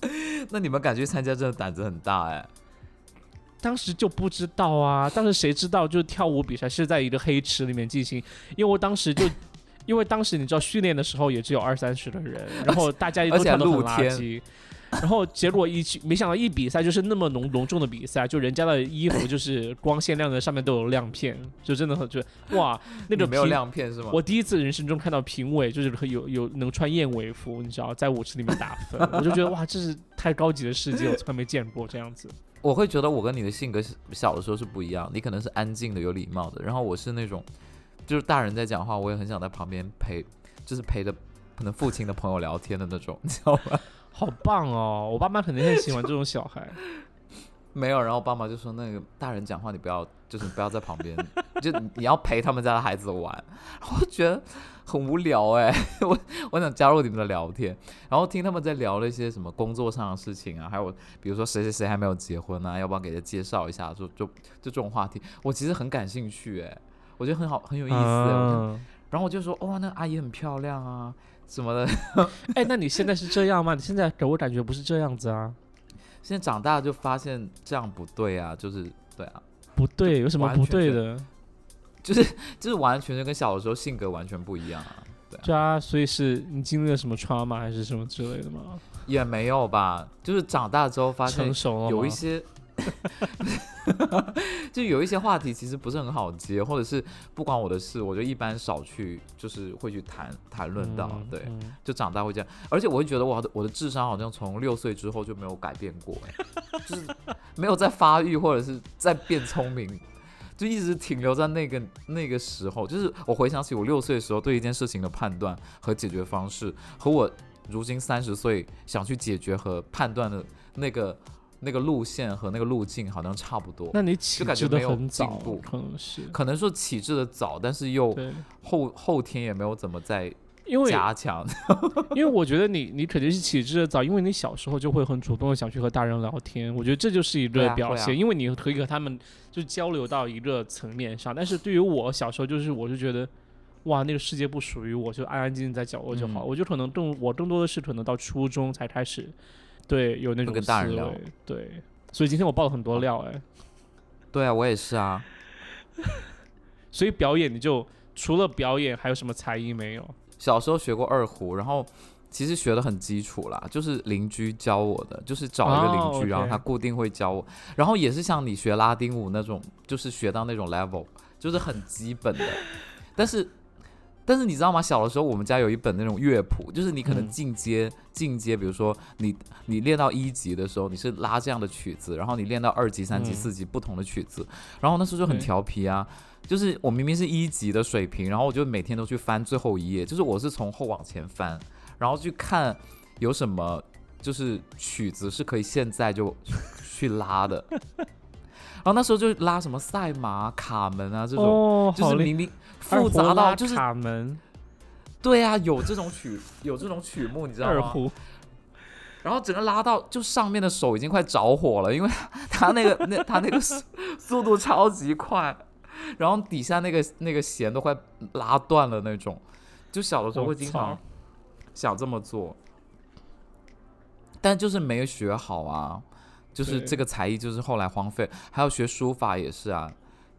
那你们敢去参加，真的胆子很大哎。当时就不知道啊，当时谁知道，就是跳舞比赛是在一个黑池里面进行，因为我当时就，因为当时你知道训练的时候也只有二三十个人，然后大家都跳得很垃圾。然后结果一去，没想到一比赛就是那么浓隆重的比赛，就人家的衣服就是 光鲜亮的，上面都有亮片，就真的很就哇，那个没有亮片是吗？我第一次人生中看到评委就是有有能穿燕尾服，你知道，在舞池里面打分，我就觉得哇，这是太高级的世界，我从来没见过这样子。我会觉得我跟你的性格小的时候是不一样，你可能是安静的、有礼貌的，然后我是那种就是大人在讲话，我也很想在旁边陪，就是陪着可能父亲的朋友聊天的那种，你知道吗？好棒哦！我爸妈肯定很喜欢这种小孩。没有，然后我爸妈就说：“那个大人讲话，你不要，就是不要在旁边，就你要陪他们家的孩子玩。”我觉得很无聊哎，我我想加入你们的聊天，然后听他们在聊那些什么工作上的事情啊，还有比如说谁谁谁还没有结婚啊，要不要给他介绍一下？就就就这种话题，我其实很感兴趣哎，我觉得很好，很有意思。然后我就说：“哇，那阿姨很漂亮啊。”什么的？哎，那你现在是这样吗？你现在给我感觉不是这样子啊。现在长大就发现这样不对啊，就是对啊，不对，有什么不对的？就是就是完全就跟小的时候性格完全不一样啊。对啊，所以是你经历了什么 trauma 还是什么之类的吗？也没有吧，就是长大之后发现有一些。就有一些话题其实不是很好接，或者是不关我的事，我就一般少去，就是会去谈谈论到。对，就长大会这样，而且我会觉得我的我的智商好像从六岁之后就没有改变过，就是没有在发育或者是在变聪明，就一直停留在那个那个时候。就是我回想起我六岁的时候对一件事情的判断和解决方式，和我如今三十岁想去解决和判断的那个那个路线和那个路径好像差不多。那你起志的感觉没有很早进步，可能是可能说起制的早，但是又，后后天也没有怎么在因为加强。因为我觉得你你肯定是起志的早，因为你小时候就会很主动的想去和大人聊天，我觉得这就是一个表现，因为你可以和他们就交流到一个层面上。但是对于我小时候，就是我就觉得。哇，那个世界不属于我，就安安静静在角落就好。嗯我就可能更我更多的是可能到初中才开始，对，有那种跟大人聊，对。所以今天我爆了很多料，哎，对啊，我也是啊。所以表演你就除了表演还有什么才艺没有？小时候学过二胡，然后其实学的很基础啦，就是邻居教我的，就是找一个哦邻居，然后他固定会教我，然后也是像你学拉丁舞那种，就是学到那种 level，就是很基本的，但是。但是你知道吗？小的时候我们家有一本那种乐谱，就是你可能嗯进阶、进阶，比如说你你练到一级的时候，你是拉这样的曲子，然后你练到二级、三级、嗯四级不同的曲子，然后那时候就很调皮啊，就是我明明是一级的水平，然后我就每天都去翻最后一页，就是我是从后往前翻，然后去看有什么就是曲子是可以现在就 去拉的。然后那时候就拉什么赛马、卡门啊这种，哦，就是明明复杂到就是卡门。对啊，有这种曲有这种曲目，你知道吗？然后整个拉到就上面的手已经快着火了，因为他那个 那他那个速速度超级快，然后底下那个那个弦都快拉断了那种，就小的时候会经常想这么做，但就是没学好啊，就是这个才艺就是后来荒废，还有学书法也是啊，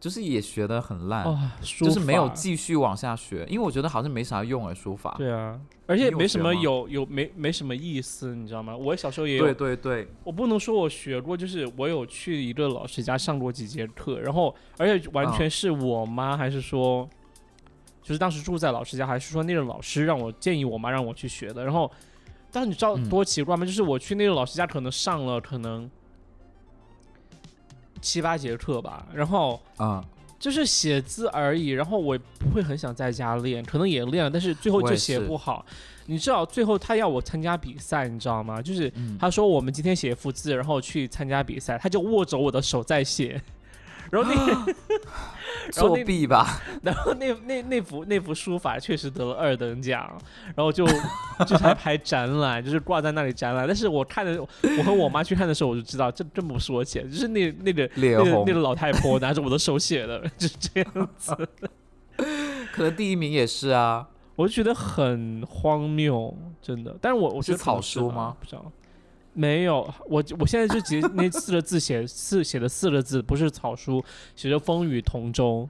就是也学的很烂。就是没有继续往下学，因为我觉得好像没啥用哎，书法。对啊，而且没什么有有没没什么意思，你知道吗？我小时候也有，对对对，我不能说我学过，就是我有去一个老师家上过几节课，然后而且完嗯全是我妈还是说，就是当时住在老师家，还是说那个老师让我建议我妈让我去学的，然后。但是你知道嗯多奇怪吗？就是我去那个老师家，可能上了可能七八节课吧，然后啊、就是写字而已，然后我不会很想在家练，可能也练了，但是最后就写不好。你知道最后他要我参加比赛，你知道吗？就是嗯，他说我们今天写一幅字，然后去参加比赛，他就握着我的手在写，然后那 作那弊吧？然后那那那幅那幅书法确实得了二等奖，然后就就还排 展览，就是挂在那里展览。但是我看的，我和我妈去看的时候，我就知道这这不是我写的，就是那那个那个那，个老太婆拿着我的手写的，就是这样子。可能第一名也是啊。我就觉得很荒谬，真的。但是我我觉得是草书吗？不知道，没有。我我现在就直接那四个字写 四写的四个字，不是草书，写着风雨同舟。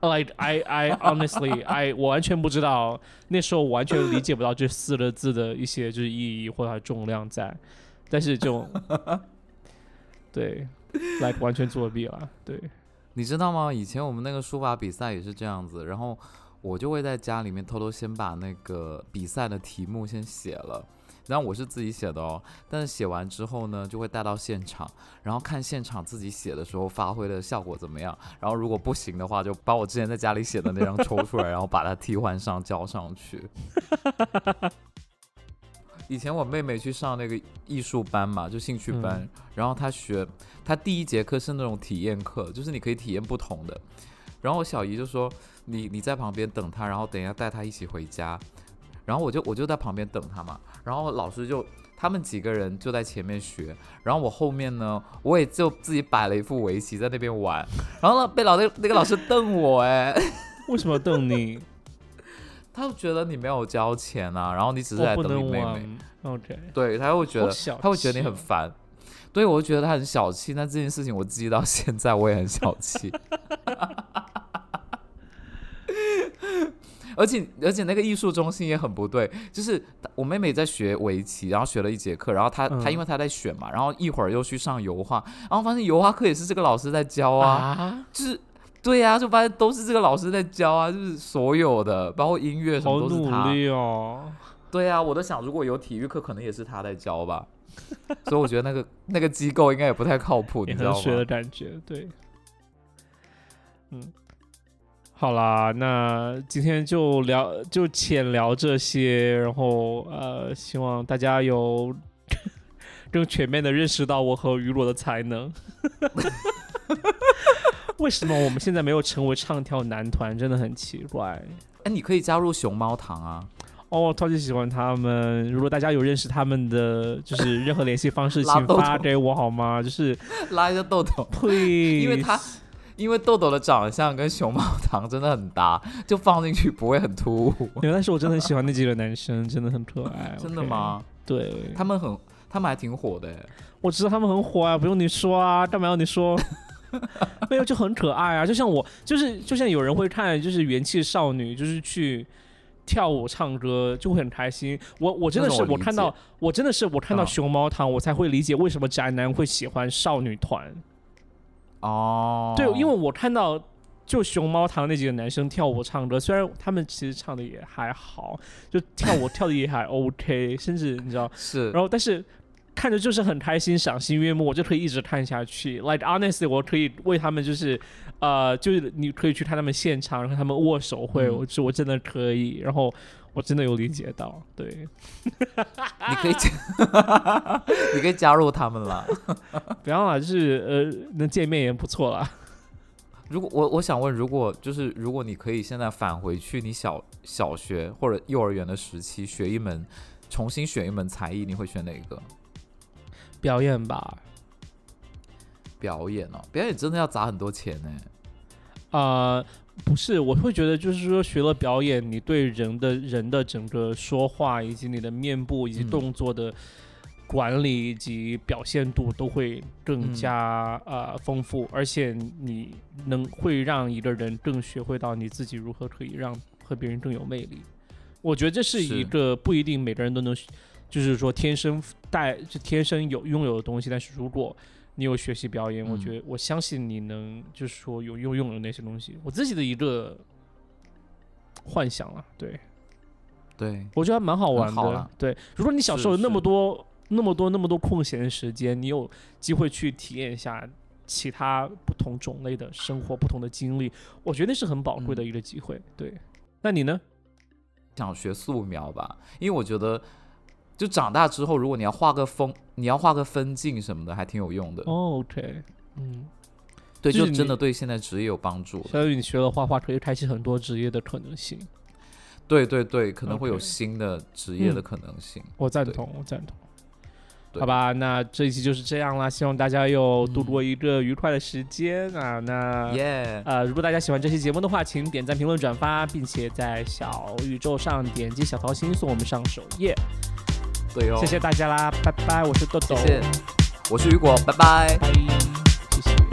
Like I I honestly I 我完全不知道，那时候我完全理解不到这四个字的一些就是意义或者它重量在，但是就 对，like 完全作弊了，对。你知道吗？以前我们那个书法比赛也是这样子，然后我就会在家里面偷偷先把那个比赛的题目先写了。然后我是自己写的哦，但是写完之后呢，就会带到现场，然后看现场自己写的时候发挥的效果怎么样。然后如果不行的话，就把我之前在家里写的那张抽出来，然后把它替换上交上去。以前我妹妹去上那个艺术班嘛，就兴趣班，嗯然后她学，她第一节课是那种体验课，就是你可以体验不同的。然后我小姨就说：“你你在旁边等她，然后等一下带她一起回家。”然后我就我就在旁边等他嘛，然后老师就他们几个人就在前面学，然后我后面呢，我也就自己摆了一副围棋在那边玩，然后呢被老那那个老师瞪我哎，为什么瞪你？他就觉得你没有交钱啊，然后你只是来等你妹妹，OK，对，他会觉得他会觉得你很烦。对，我就觉得他很小气。那这件事情我记到现在，我也很小气。而且而且那个艺术中心也很不对，就是我妹妹在学围棋，然后学了一节课，然后她、她嗯因为她在选嘛，然后一会儿又去上油画，然后发现油画课也是这个老师在教啊，啊，就是对呀、就发现都是这个老师在教啊，就是所有的包括音乐什么都是他。努力哦。对啊，我都想如果有体育课，可能也是他在教吧。所以我觉得那个那个机构应该也不太靠谱，你知道吗？感觉，对。嗯，好啦，那今天就聊就浅聊这些，然后呃，希望大家有 更全面的认识到我和雨果的才能。为什么我们现在没有成为唱跳男团？真的很奇怪。哎，你可以加入熊猫堂啊！哦，我超级喜欢他们。如果大家有认识他们的，就是任何联系方式，请发给我好吗？就是拉一个豆豆，呸！因为他。因为豆豆的长相跟熊猫糖真的很搭，就放进去不会很突兀。原来是我真的很喜欢那几个男生，真的很可爱。真的吗？对，他们很，他们还挺火的。我知道他们很火啊，不用你说啊，干嘛要你说？没有，就很可爱啊。就像我，就是就像有人会看，就是元气少女，就是去跳舞唱歌，就会很开心。我我真的是我看到，我真的是我看到熊猫糖，我才会理解为什么宅男会喜欢少女团。哦，对，因为我看到就熊猫堂那几个男生跳舞唱歌，虽然他们其实唱的也还好，就跳舞跳的也还 OK，甚至你知道是，然后但是看着就是很开心、赏心悦目，我就可以一直看下去。Like honestly，我可以为他们就是呃，就是你可以去看他们现场，然后他们握手会，我我真的可以，然后我真的有理解到，对，你可以加，你可以加入他们了。不要了，就是呃，能见面也不错啦。如果我我想问，如果就是如果你可以现在返回去你小小学或者幼儿园的时期，学一门重新选一门才艺，你会选哪一个？表演吧。表演哦，表演真的要砸很多钱呢。啊，不是，我会觉得就是说学了表演，你对人的人的整个说话以及你的面部以及动作的。管理以及表现度都会更加呃丰富，而且你能会让一个人更学会到你自己如何可以让和别人更有魅力。我觉得这是一个不一定每个人都能，就是说天生带就天生有拥有的东西。但是如果你有学习表演，我觉得我相信你能就是说有拥有那些东西。我自己的一个幻想啊，对，对我觉得还蛮好玩的。对，如果你小时候有那么多。那么多那么多空闲时间，你有机会去体验一下其他不同种类的生活、不同的经历，我觉得是很宝贵的一个机会。对，那你呢？想学素描吧，因为我觉得，就长大之后，如果你要画个风，你要画个分镜什么的，还挺有用的。OK，嗯，对，就真的对现在职业有帮助。相当于你学了画画，可以开启很多职业的可能性。对对对，可能会有新的职业的可能性。我赞同，我赞同。好吧，那这一期就是这样啦，希望大家有度过一个愉快的时间啊。那呃，如果大家喜欢这期节目的话，请点赞、评论、转发，并且在小宇宙上点击小桃心，送我们上首页。对哦，谢谢大家啦，拜拜！我是豆豆，我是雨果，拜拜，拜，谢谢。